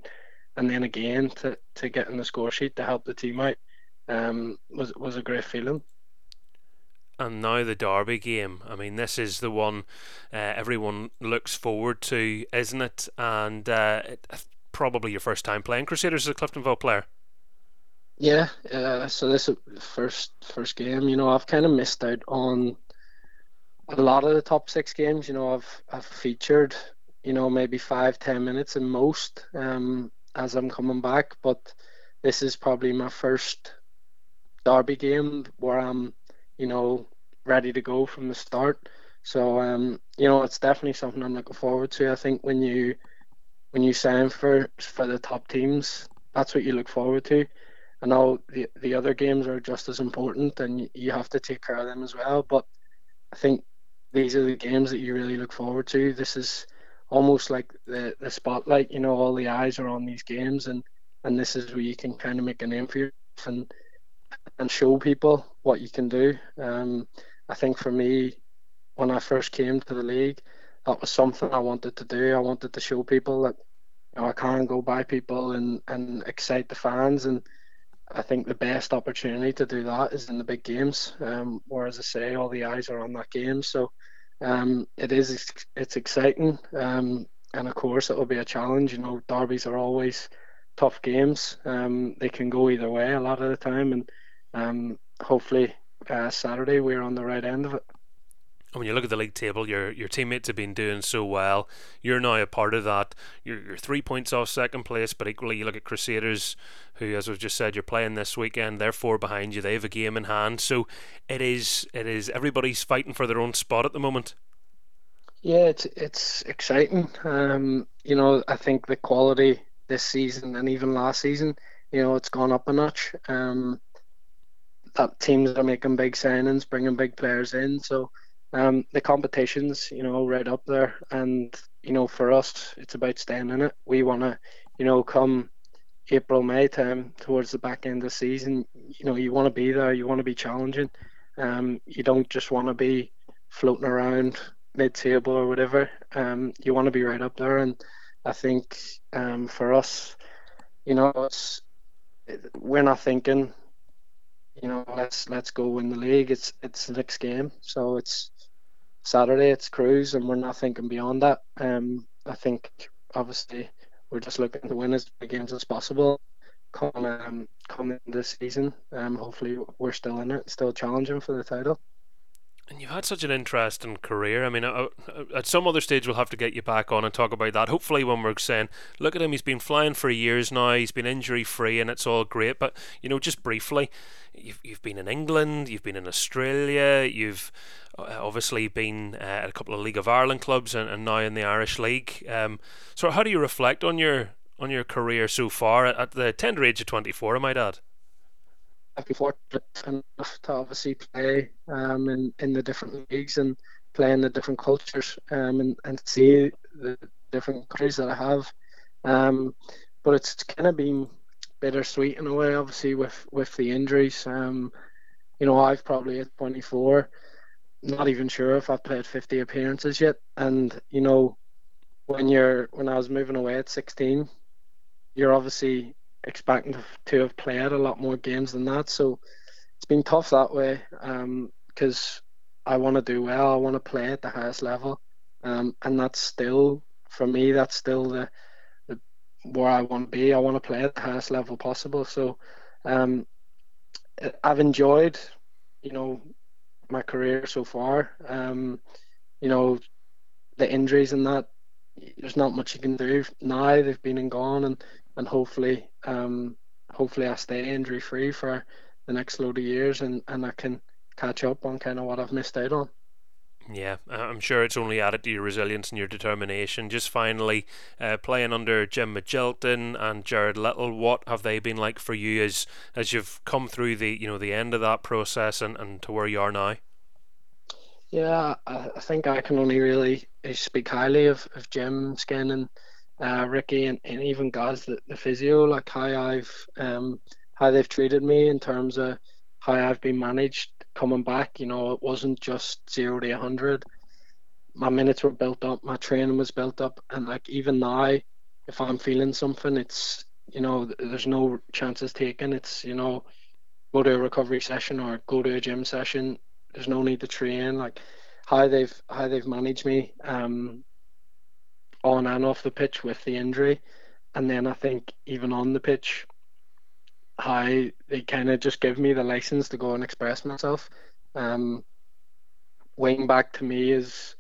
and then again to, to get in the score sheet to help the team out um, was, was a great feeling. And now the Derby game. I mean, this is the one uh, everyone looks forward to, isn't it? And uh, it, probably your first time playing Crusaders as a Cliftonville player. Yeah, uh, so this is first first game. You know, I've kind of missed out on a lot of the top six games. You know, I've I've featured, you know, maybe five ten minutes in most um, as I'm coming back, but this is probably my first derby game where I'm, you know, ready to go from the start. So um, you know, it's definitely something I'm looking forward to. I think when you when you sign for for the top teams, that's what you look forward to. I know the the other games are just as important, and you have to take care of them as well. But I think these are the games that you really look forward to. This is almost like the the spotlight. You know, all the eyes are on these games, and and this is where you can kind of make a name for yourself and and show people what you can do. Um, I think for me, when I first came to the league, that was something I wanted to do. I wanted to show people that you know, I can go by people and, and excite the fans. And I think the best opportunity to do that is in the big games. Um, where, as I say, all the eyes are on that game. So um, it is it's exciting. Um, and of course, it will be a challenge. You know, derbies are always tough games. Um, they can go either way a lot of the time. And um, hopefully, uh, Saturday, we're on the right end of it when you look at the league table, your your teammates have been doing so well. You're now a part of that. You're, you're three points off second place, but equally you look at Crusaders, who, as we've just said, you're playing this weekend. They're four behind you. They have a game in hand. So it is it is everybody's fighting for their own spot at the moment. Yeah, it's it's exciting. Um, you know, I think the quality this season and even last season, you know, it's gone up a notch. Um, that teams are making big signings, bringing big players in. So um, the competitions, you know, right up there. And, you know, for us, it's about staying in it. We want to, you know, come April, May time towards the back end of the season, you know, you want to be there, you want to be challenging. Um, you don't just want to be floating around mid table or whatever. Um, you want to be right up there. And I think um, for us, you know, it's, we're not thinking you know, let's let's go win the league. It's it's the next game, so it's Saturday. It's Cruise, and we're not thinking beyond that. Um, I think obviously we're just looking to win as many games as possible. Come um, come this season, um, hopefully we're still in it, still challenging for the title. And you've had such an interesting career. I mean, uh, uh, at some other stage, we'll have to get you back on and talk about that. Hopefully, when we're saying, look at him, he's been flying for years now, he's been injury free, and it's all great. But, you know, just briefly, you've, you've been in England, you've been in Australia, you've uh, obviously been uh, at a couple of League of Ireland clubs and, and now in the Irish League. Um, so, how do you reflect on your on your career so far at the tender age of 24, I might add? I've been fortunate enough to obviously play um, in, in the different leagues and play in the different cultures um, and, and see the different countries that I have. Um, but it's kind of been bittersweet in a way, obviously, with, with the injuries. Um, you know, I've probably at 24, not even sure if I've played 50 appearances yet. And, you know, when you're when I was moving away at 16, you're obviously expecting to have played a lot more games than that. So it's been tough that way because um, I want to do well. I want to play at the highest level. um, and that's still for me. That's still the, the where I want to be. I want to play at the highest level possible. So, um, I've enjoyed, you know, my career so far. Um, you know, the injuries and that. There's not much you can do now. They've been and gone, and and hopefully, um, hopefully I stay injury free for the next load of years, and and I can catch up on kind of what I've missed out on. Yeah, I'm sure it's only added to your resilience and your determination. Just finally, uh, playing under Jim Magilton and Jared Little, what have they been like for you as as you've come through the you know the end of that process and, and to where you are now? Yeah, I, I think I can only really speak highly of, of Jim Skin and uh, Ricky and, and even guys the, the physio, like how I've um, how they've treated me in terms of how I've been managed coming back. You know, it wasn't just zero to hundred. My minutes were built up, my training was built up, and like even now, if I'm feeling something, it's you know, there's no chances taken. It's you know, go to a recovery session or go to a gym session. There's no need to train. Like how they've how they've managed me um, on and off the pitch with the injury, and then I think even on the pitch, how they kind of just give me the license to go and express myself. Um, wing back to me is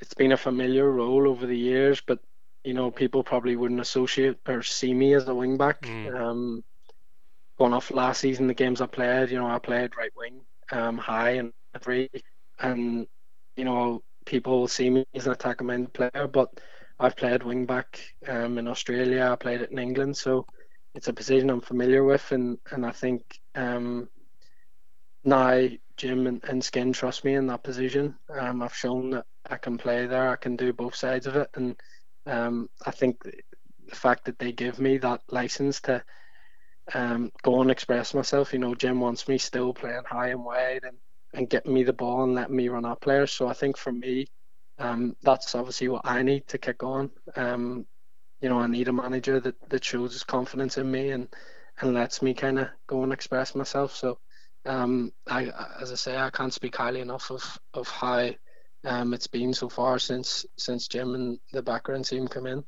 it's been a familiar role over the years, but you know people probably wouldn't associate or see me as a wing back. Mm. Um, going off last season, the games I played, you know, I played right wing, um, high and free, and you know people will see me as an attacking minded player, but I've played wing back um, in Australia. I played it in England, so it's a position I'm familiar with, and and I think um, now Jim and, and Skin trust me in that position. Um, I've shown that I can play there. I can do both sides of it, and um, I think the fact that they give me that license to um, go and express myself. You know, Jim wants me still playing high and wide and, and getting me the ball and letting me run at players. So I think for me, um, that's obviously what I need to kick on. Um, you know, I need a manager that, that shows his confidence in me and, and lets me kind of go and express myself. So, um, I, as I say, I can't speak highly enough of, of how um, it's been so far since since Jim and the background team come in.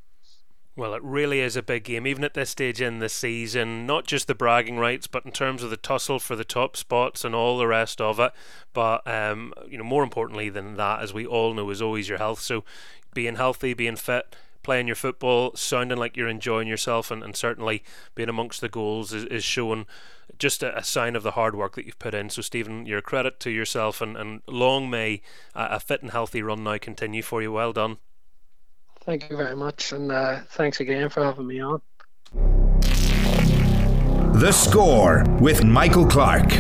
Well, it really is a big game, even at this stage in the season. Not just the bragging rights, but in terms of the tussle for the top spots and all the rest of it. But um, you know, more importantly than that, as we all know, is always your health. So, being healthy, being fit, playing your football, sounding like you're enjoying yourself, and, and certainly being amongst the goals is, is showing just a, a, sign of the hard work that you've put in. So, Stephen, your credit to yourself, and, and long may a, a fit and healthy run now continue for you. Well done. Thank you very much, and uh, thanks again for having me on. The score with Michael Clark.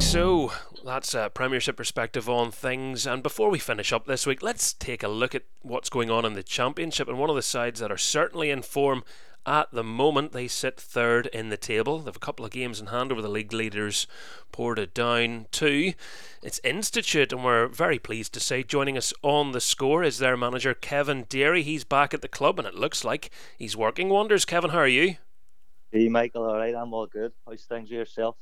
So, that's a Premiership perspective on things. And before we finish up this week, let's take a look at what's going on in the Championship. And one of the sides that are certainly in form at the moment, they sit third in the table. They have a couple of games in hand over the league leaders, Portadown too. It's Institute, and we're very pleased to say joining us on the score is their manager Kevin Deery. He's back at the club, and it looks like he's working wonders. Kevin, how are you? Hey, Michael. All right, I'm all good. How's things with yourself?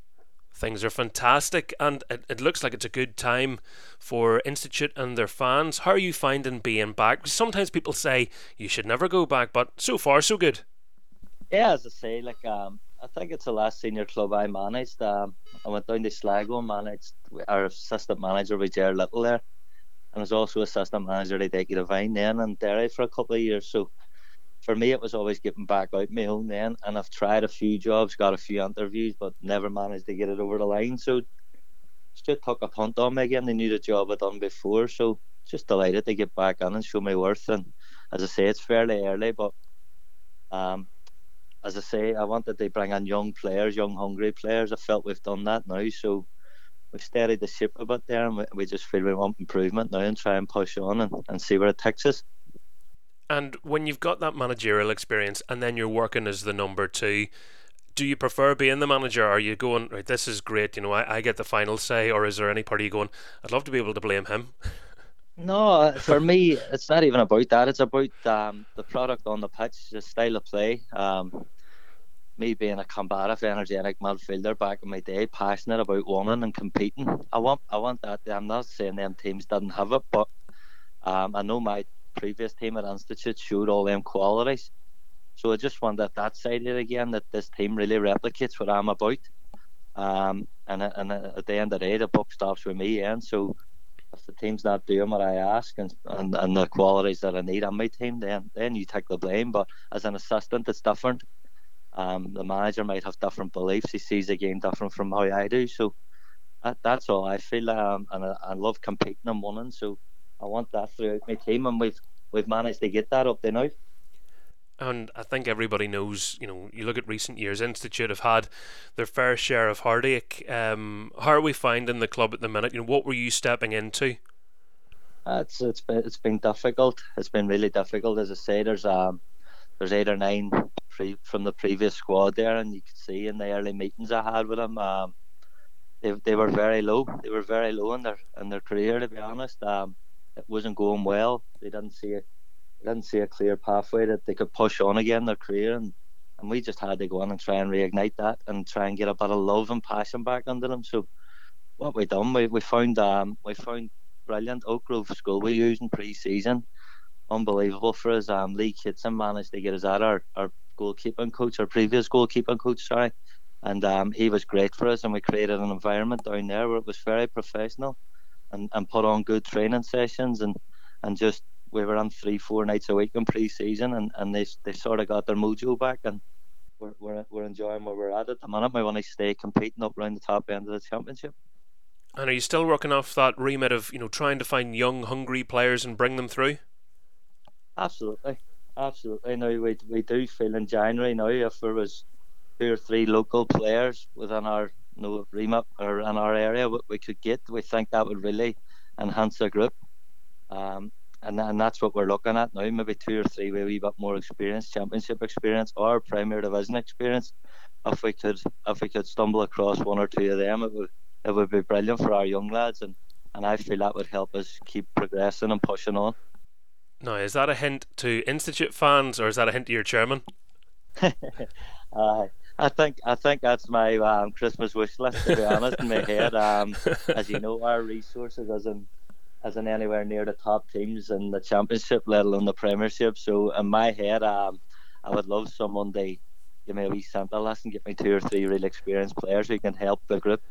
Things are fantastic, and it, it looks like it's a good time for Institute and their fans. How are you finding being back? Sometimes people say you should never go back, but so far, so good. Yeah, as I say, like um, I think it's the last senior club I managed. Um, I went down to Sligo and managed our assistant manager with Jared Little there, and was also assistant manager to Dickie Devine then and Derry for a couple of years. So for me, it was always getting back out my own then, and I've tried a few jobs, got a few interviews, but never managed to get it over the line. So just took a punt on me again. They knew the job I'd done before, so just delighted to get back in and show my worth. And as I say, it's fairly early, but um, as I say, I wanted to bring in young players, young hungry players. I felt we've done that now, so we've steadied the ship a bit there, and we, we just feel we want improvement now and try and push on and, and see where it takes us. And when you've got that managerial experience, and then you're working as the number two, do you prefer being the manager? Are you going right? This is great. You know, I, I get the final say, or is there any part of you going? I'd love to be able to blame him. No, for me, it's not even about that. It's about um, the product on the pitch, the style of play. Um, me being a combative, energetic midfielder back in my day, passionate about winning and competing. I want, I want that. I'm not saying them teams didn't have it, but Um, I know my previous team at Institute showed all them qualities. So I just wanted that that side of it again, that this team really replicates what I'm about. Um, and, and at the end of the day, the book stops with me. And so the team's not doing what I ask and, and, and the qualities that I need on my team, then then you take the blame. But as an assistant, it's different. Um, the manager might have different beliefs. He sees the game different from how I do. So that, that's all I feel. Um, and I, I love competing and winning. So I want that throughout my team, and we've we've managed to get that up there now. And I think everybody knows, you know, you look at recent years, Institute have had their fair share of heartache. Um, how are we finding the club at the minute? You know, what were you stepping into? Uh, it's it's been it's been difficult. It's been really difficult. As I say, there's um there's eight or nine pre- from the previous squad there, and you could see in the early meetings I had with them, um, they they were very low. They were very low in their in their career. To be honest, um, it wasn't going well. They didn't see it didn't see a clear pathway that they could push on again their career and and we just had to go on and try and reignite that and try and get a bit of love and passion back under them. So what we done, we, we found um we found brilliant Oak Grove School we used in pre-season. Unbelievable for us. Um, Lee Kitson managed to get us at our, our goalkeeping coach, our previous goalkeeping coach, sorry. And um, he was great for us and we created an environment down there where it was very professional and, and put on good training sessions and, and just we were on three, four nights a week in pre-season, and, and they they sort of got their mojo back, and we're, we're, we're enjoying where we're at at the minute. We want to stay competing up around the top end of the championship. And are you still working off that remit of you know trying to find young, hungry players and bring them through? Absolutely, absolutely. Now we we do feel in January now if there was two or three local players within our you know, remit or in our area what we could get, we think that would really enhance the group. Um, and and that's what we're looking at now. Maybe two or three with a wee bit more experience, championship experience or Premier Division experience. If we could if we could stumble across one or two of them, it would it would be brilliant for our young lads, and and I feel that would help us keep progressing and pushing on. Now, is that a hint to Institute fans, or is that a hint to your chairman? uh, I think I think that's my um, Christmas wish list. To be honest, in my head, um, as you know, our resources as in isn't anywhere near the top teams in the championship, let alone the Premiership. So in my head, um, I would love someone to give me a wee sample lesson, get me two or three really experienced players who can help the group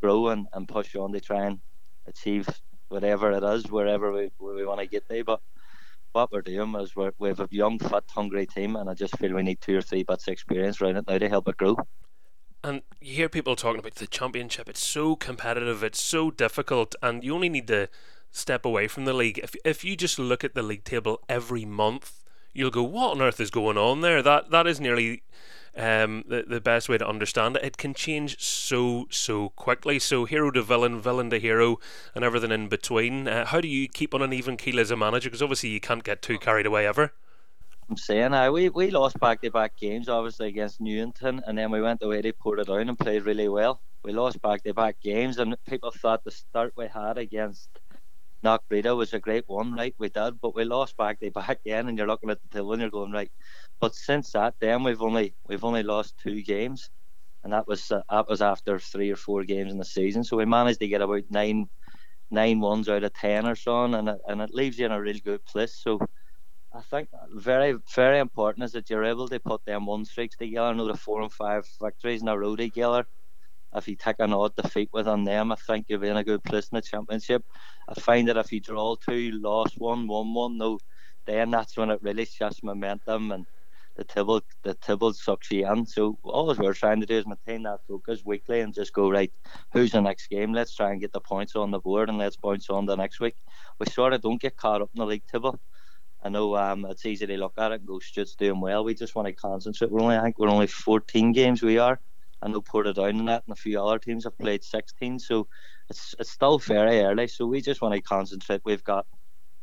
grow and, and push on to try and achieve whatever it is, wherever we where we want to get there. But what we're doing is we're, we have a young, fit, hungry team, and I just feel we need two or three bits of experience around it now to help it grow. And you hear people talking about the championship. It's so competitive. It's so difficult, and you only need to step away from the league. If if you just look at the league table every month, you'll go, "What on earth is going on there?" That that is nearly um, the the best way to understand it. It can change so so quickly. So hero to villain, villain to hero, and everything in between. Uh, how do you keep on an even keel as a manager? Because obviously you can't get too carried away ever. I'm saying uh, we we lost back to back games obviously against Newington, and then we went away to Portadown and played really well. We lost back to back games, and people thought the start we had against Knockbreda was a great one, right? We did, but we lost back to back again, and you're looking at the table and you're going right. But since that, then we've only we've only lost two games, and that was uh, that was after three or four games in the season. So we managed to get about nine nine ones out of ten or so, and it, and it leaves you in a really good place. So I think very very important is that you're able to put them one streaks together, the four and five victories in a row together if you take an odd defeat within them, I think you'll be in a good place in the championship. I find that if you draw two, lost one, won one, no, then that's when it really shifts momentum and the table the table sucks you in. So all we're trying to do is maintain that focus weekly and just go right. Who's the next game? Let's try and get the points on the board and let's bounce on the next week. We sort of don't get caught up in the league table. I know um, it's easy to look at it and go, "'Stute's doing well." We just want to concentrate. We're only, I think, we're only 14 games. We are. I know Portadown in that and a few other teams have played 16, so it's it's still very early. So we just want to concentrate. We've got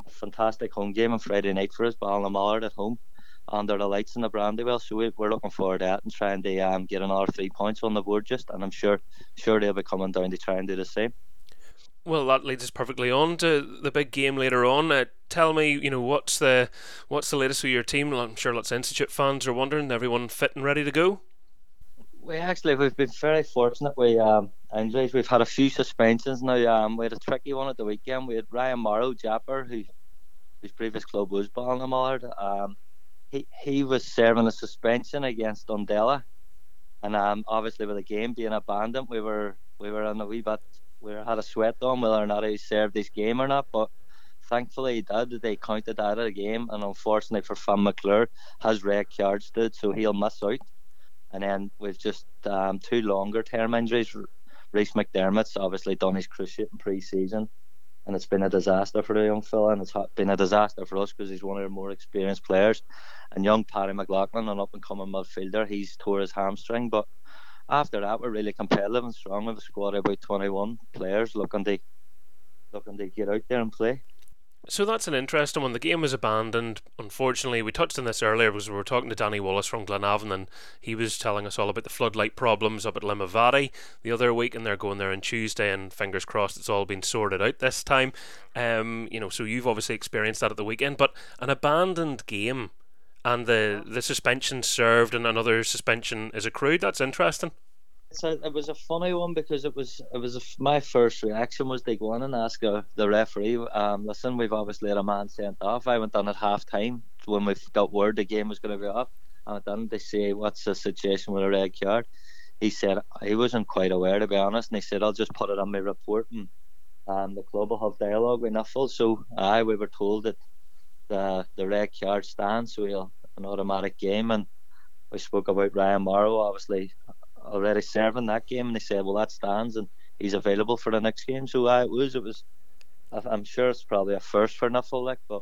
a fantastic home game on Friday night for us, Ballinamallard at home under the lights in the Brandywell. So we, are looking forward to that and trying to um, get another three points on the board just, and I'm sure sure they'll be coming down to try and do the same. Well, that leads us perfectly on to the big game later on. Uh, tell me, you know, what's the what's the latest with your team? I'm sure lots of Institute fans are wondering. Everyone fit and ready to go? We actually we've been very fortunate with um, injuries. We've had a few suspensions now. Um, we had a tricky one at the weekend. We had Ryan Morrow, Japper, who his previous club was Ballinamallard. Um, he he was serving a suspension against Dundela, and um, obviously with the game being abandoned, we were we were on a wee bit we had a sweat on whether or not he served this game or not, but thankfully he did. They counted that of the game, and unfortunately for Finn McClure, has red cards stood, so he'll miss out. And then we've just um, two longer term injuries. Reese McDermott's obviously done his cruciate in pre season, and it's been a disaster for the young fella, and it's been a disaster for us because he's one of our more experienced players. And young Paddy McLaughlin, an up and coming midfielder, he's tore his hamstring, but after that, we're really competitive and strong with a squad of about 21 players looking to looking to get out there and play. So that's an interesting one. The game was abandoned. Unfortunately, we touched on this earlier because we were talking to Danny Wallace from Glenavon and he was telling us all about the floodlight problems up at Limavady the other week and they're going there on Tuesday and fingers crossed it's all been sorted out this time. Um, you know, so you've obviously experienced that at the weekend, but an abandoned game and the, the suspension served and another suspension is accrued, that's interesting. A, it was a funny one because it was it was a, my first reaction was to go in and ask uh, the referee, um, listen, we've obviously had a man sent off. I went on at half time when we got word the game was going to be. And I went on to say, what's the situation with a red card? He said he wasn't quite aware, to be honest, and he said, I'll just put it on my report and um, the club will have dialogue with NIFL. So I we were told that the the red card stands, so we'll an automatic game and we spoke about Ryan Morrow obviously already serving that game, and they said, "Well, that stands, and he's available for the next game." So uh, it was, it was. I'm sure it's probably a first for NIFL, but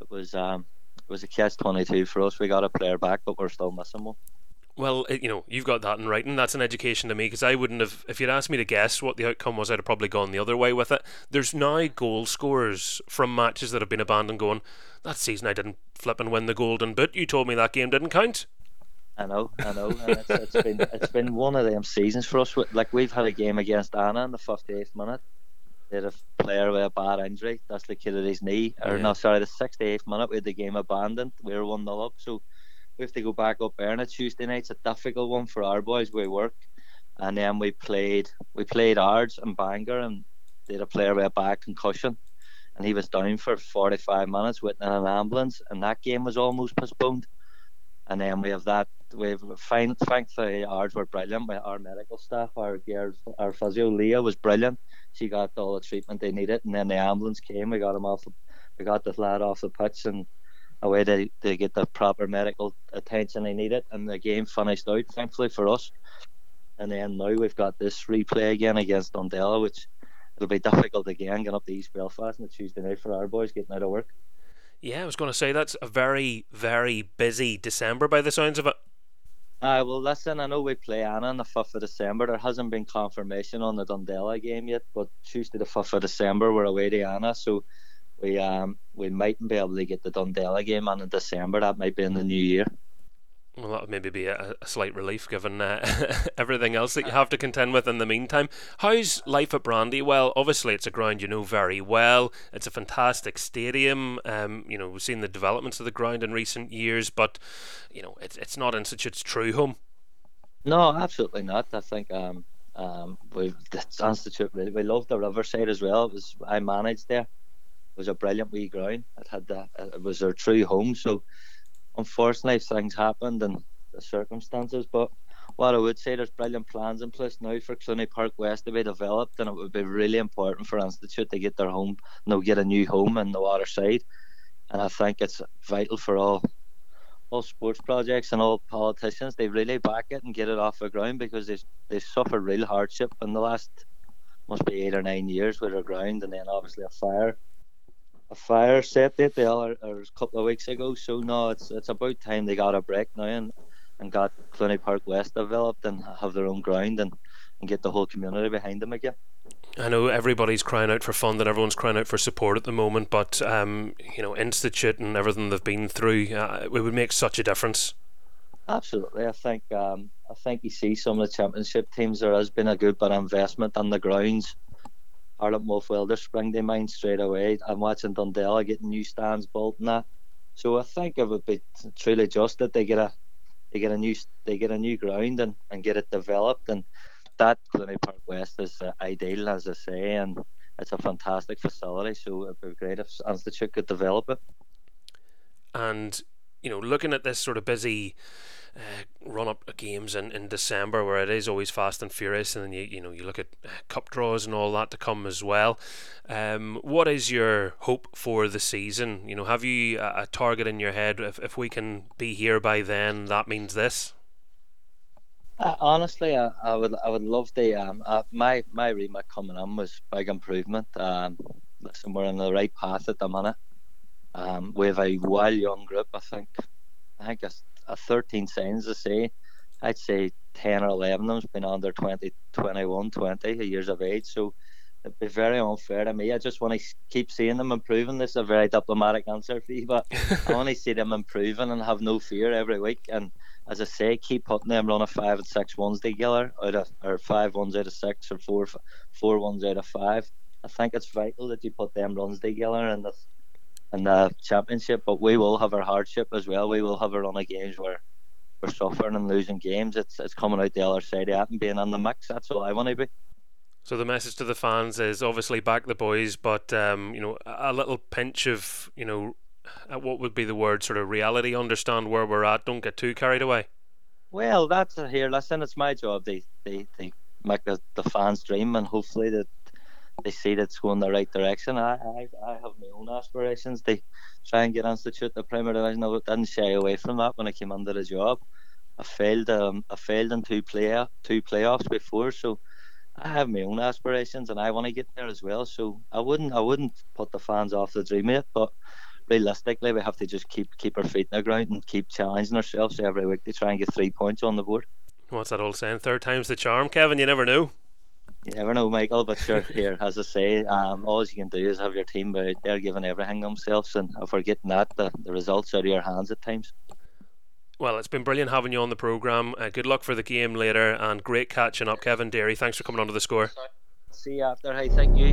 it was, um, it was a catch twenty two for us. We got a player back, but we're still missing one. Well, you know, you've got that in writing. That's an education to me because I wouldn't have, if you'd asked me to guess what the outcome was, I'd have probably gone the other way with it. There's now goal scorers from matches that have been abandoned going, that season I didn't flip and win the golden boot. You told me that game didn't count. I know, I know, and it's, it's been it's been one of them seasons for us. Like we've had a game against Annagh in the 58th minute. They had a player with a bad injury, dislocated his knee. Or yeah. no, sorry, the 68th minute we had the game abandoned. We were one 0 up, so we have to go back up there on a Tuesday night. It's a difficult one for our boys. We work, and then we played we played Ards and Bangor, and they had a player with a bad concussion, and he was down for 45 minutes waiting in an ambulance, and that game was almost postponed. And then we have that. We've find, thankfully ours were brilliant. Our medical staff, our our physio Leah was brilliant. She got all the treatment they needed, and then the ambulance came. We got him off. We got the lad off the pitch and away to, to get the proper medical attention they needed, and the game finished out. Thankfully for us. And then now we've got this replay again against Dundela, which it'll be difficult again getting up to East Belfast on a Tuesday night for our boys getting out of work. Yeah, I was going to say that's a very, very busy December by the sounds of it. Uh, well, listen, I know we play Annagh on the 5th of December. There hasn't been confirmation on the Dundela game yet, but Tuesday the 5th of December we're away to Annagh, so we um we mightn't be able to get the Dundela game on in December. That might be in the new year. Well, that would maybe be a, a slight relief given uh, everything else that you have to contend with in the meantime. How's life at Brandy? Well, Obviously, it's a ground you know very well. It's a fantastic stadium. Um, you know, we've seen the developments of the ground in recent years, but you know, it's it's not Institute's true home. No, absolutely not. I think um, um, we the Institute we, we love the Riverside as well. It was I managed there. It was a brilliant wee ground. It had the it was our true home. So unfortunately things happened and the circumstances. But what I would say, there's brilliant plans in place now for Clooney Park West to be developed, and it would be really important for Institute to get their home, know, get a new home in the waterside. And I think it's vital for all all sports projects and all politicians. They really back it and get it off the ground because they they suffered real hardship in the last must be eight or nine years with their ground, and then obviously a fire a fire set there or, or a couple of weeks ago. So no, it's it's about time they got a break now and and got Clooney Park West developed and have their own ground and, and get the whole community behind them again. I know everybody's crying out for funding, everyone's crying out for support at the moment, but um, you know, Institute and everything they've been through, uh, it would make such a difference. Absolutely, I think um, I think you see some of the championship teams. There has been a good bit of investment on the grounds Harlop Wolf they're spring to mind straight away. I'm watching Dundela getting new stands built and that. So I think it would be truly just that they get a they get a new they get a new ground and, and get it developed and that Clooney Park West is uh, ideal as I say and it's a fantastic facility. So it'd be great if Institute could develop it. And you know, looking at this sort of busy uh, run up games in, in December where it is always fast and furious, and then you you know you look at uh, cup draws and all that to come as well. Um, what is your hope for the season? You know, have you a, a target in your head? If if we can be here by then, that means this. Uh, honestly, I, I, would I would love the um uh, my my remit coming on was big improvement. Um, listen, we're on the right path at the minute. Um, we have a well young group. I think I it's a 13 signs to say, I'd say 10 or 11 of them's been under 20, 21, 20 years of age. So it'd be very unfair to me. I just want to keep seeing them improving. This is a very diplomatic answer for you, but I want to see them improving and have no fear every week. And as I say, keep putting them on a five and six ones together out of or five ones out of six or four four ones out of five. I think it's vital that you put them runs together and the in the championship, but we will have our hardship as well. We will have a run of games where we're suffering and losing games. It's it's coming out the other side of it and being in the mix. That's all I want to be. So the message to the fans is obviously back the boys, but um, you know a little pinch of you know uh, what would be the word sort of reality. Understand where we're at. Don't get too carried away. Well, that's here. Listen, it's my job. They they, they make the, the fans dream, and hopefully that they see that it's going the right direction. I, I, I have my own aspirations. They try and get Institute the Premier Division. I didn't shy away from that when I came under the job. I failed. Um, I failed in two play two playoffs before, so I have my own aspirations and I want to get there as well. So I wouldn't I wouldn't put the fans off the dream yet, but realistically we have to just keep keep our feet in the ground and keep challenging ourselves every week to try and get three points on the board. What's that old saying? Third time's the charm, Kevin. You never know. You never know, Michael, but sure, here, as I say, um, all you can do is have your team out there giving everything themselves, and if we're getting that, the, the results out of your hands at times. Well, it's been brilliant having you on the programme. Uh, good luck for the game later, and great catching up, Kevin Deery. Thanks for coming on to the score. See you after. Hey, thank you.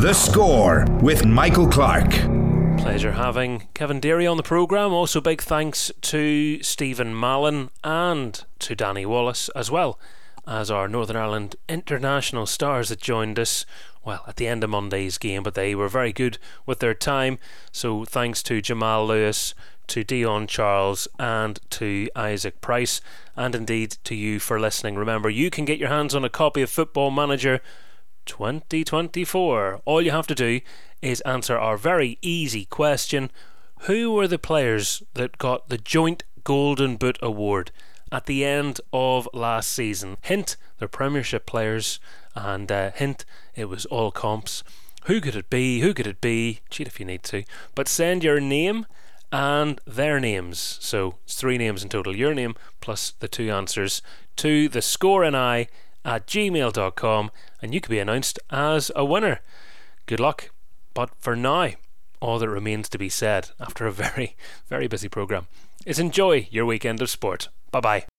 The score with Michael Clark. Pleasure having Kevin Deery on the programme. Also, big thanks to Stephen Mallon and to Danny Wallace as well as our Northern Ireland international stars that joined us, well, at the end of Monday's game, but they were very good with their time. So thanks to Jamal Lewis, to Dion Charles, and to Isaac Price, and indeed to you for listening. Remember, you can get your hands on a copy of Football Manager 2024. All you have to do is answer our very easy question Who were the players that got the joint Golden Boot Award? At the end of last season. Hint, they're Premiership players, and uh, hint, it was all comps. Who could it be? Who could it be? Cheat if you need to. But send your name and their names. So it's three names in total. Your name plus the two answers to the score and I at gmail.com, and you could be announced as a winner. Good luck. But for now, all that remains to be said after a very, very busy programme is enjoy your weekend of sport. Bye bye.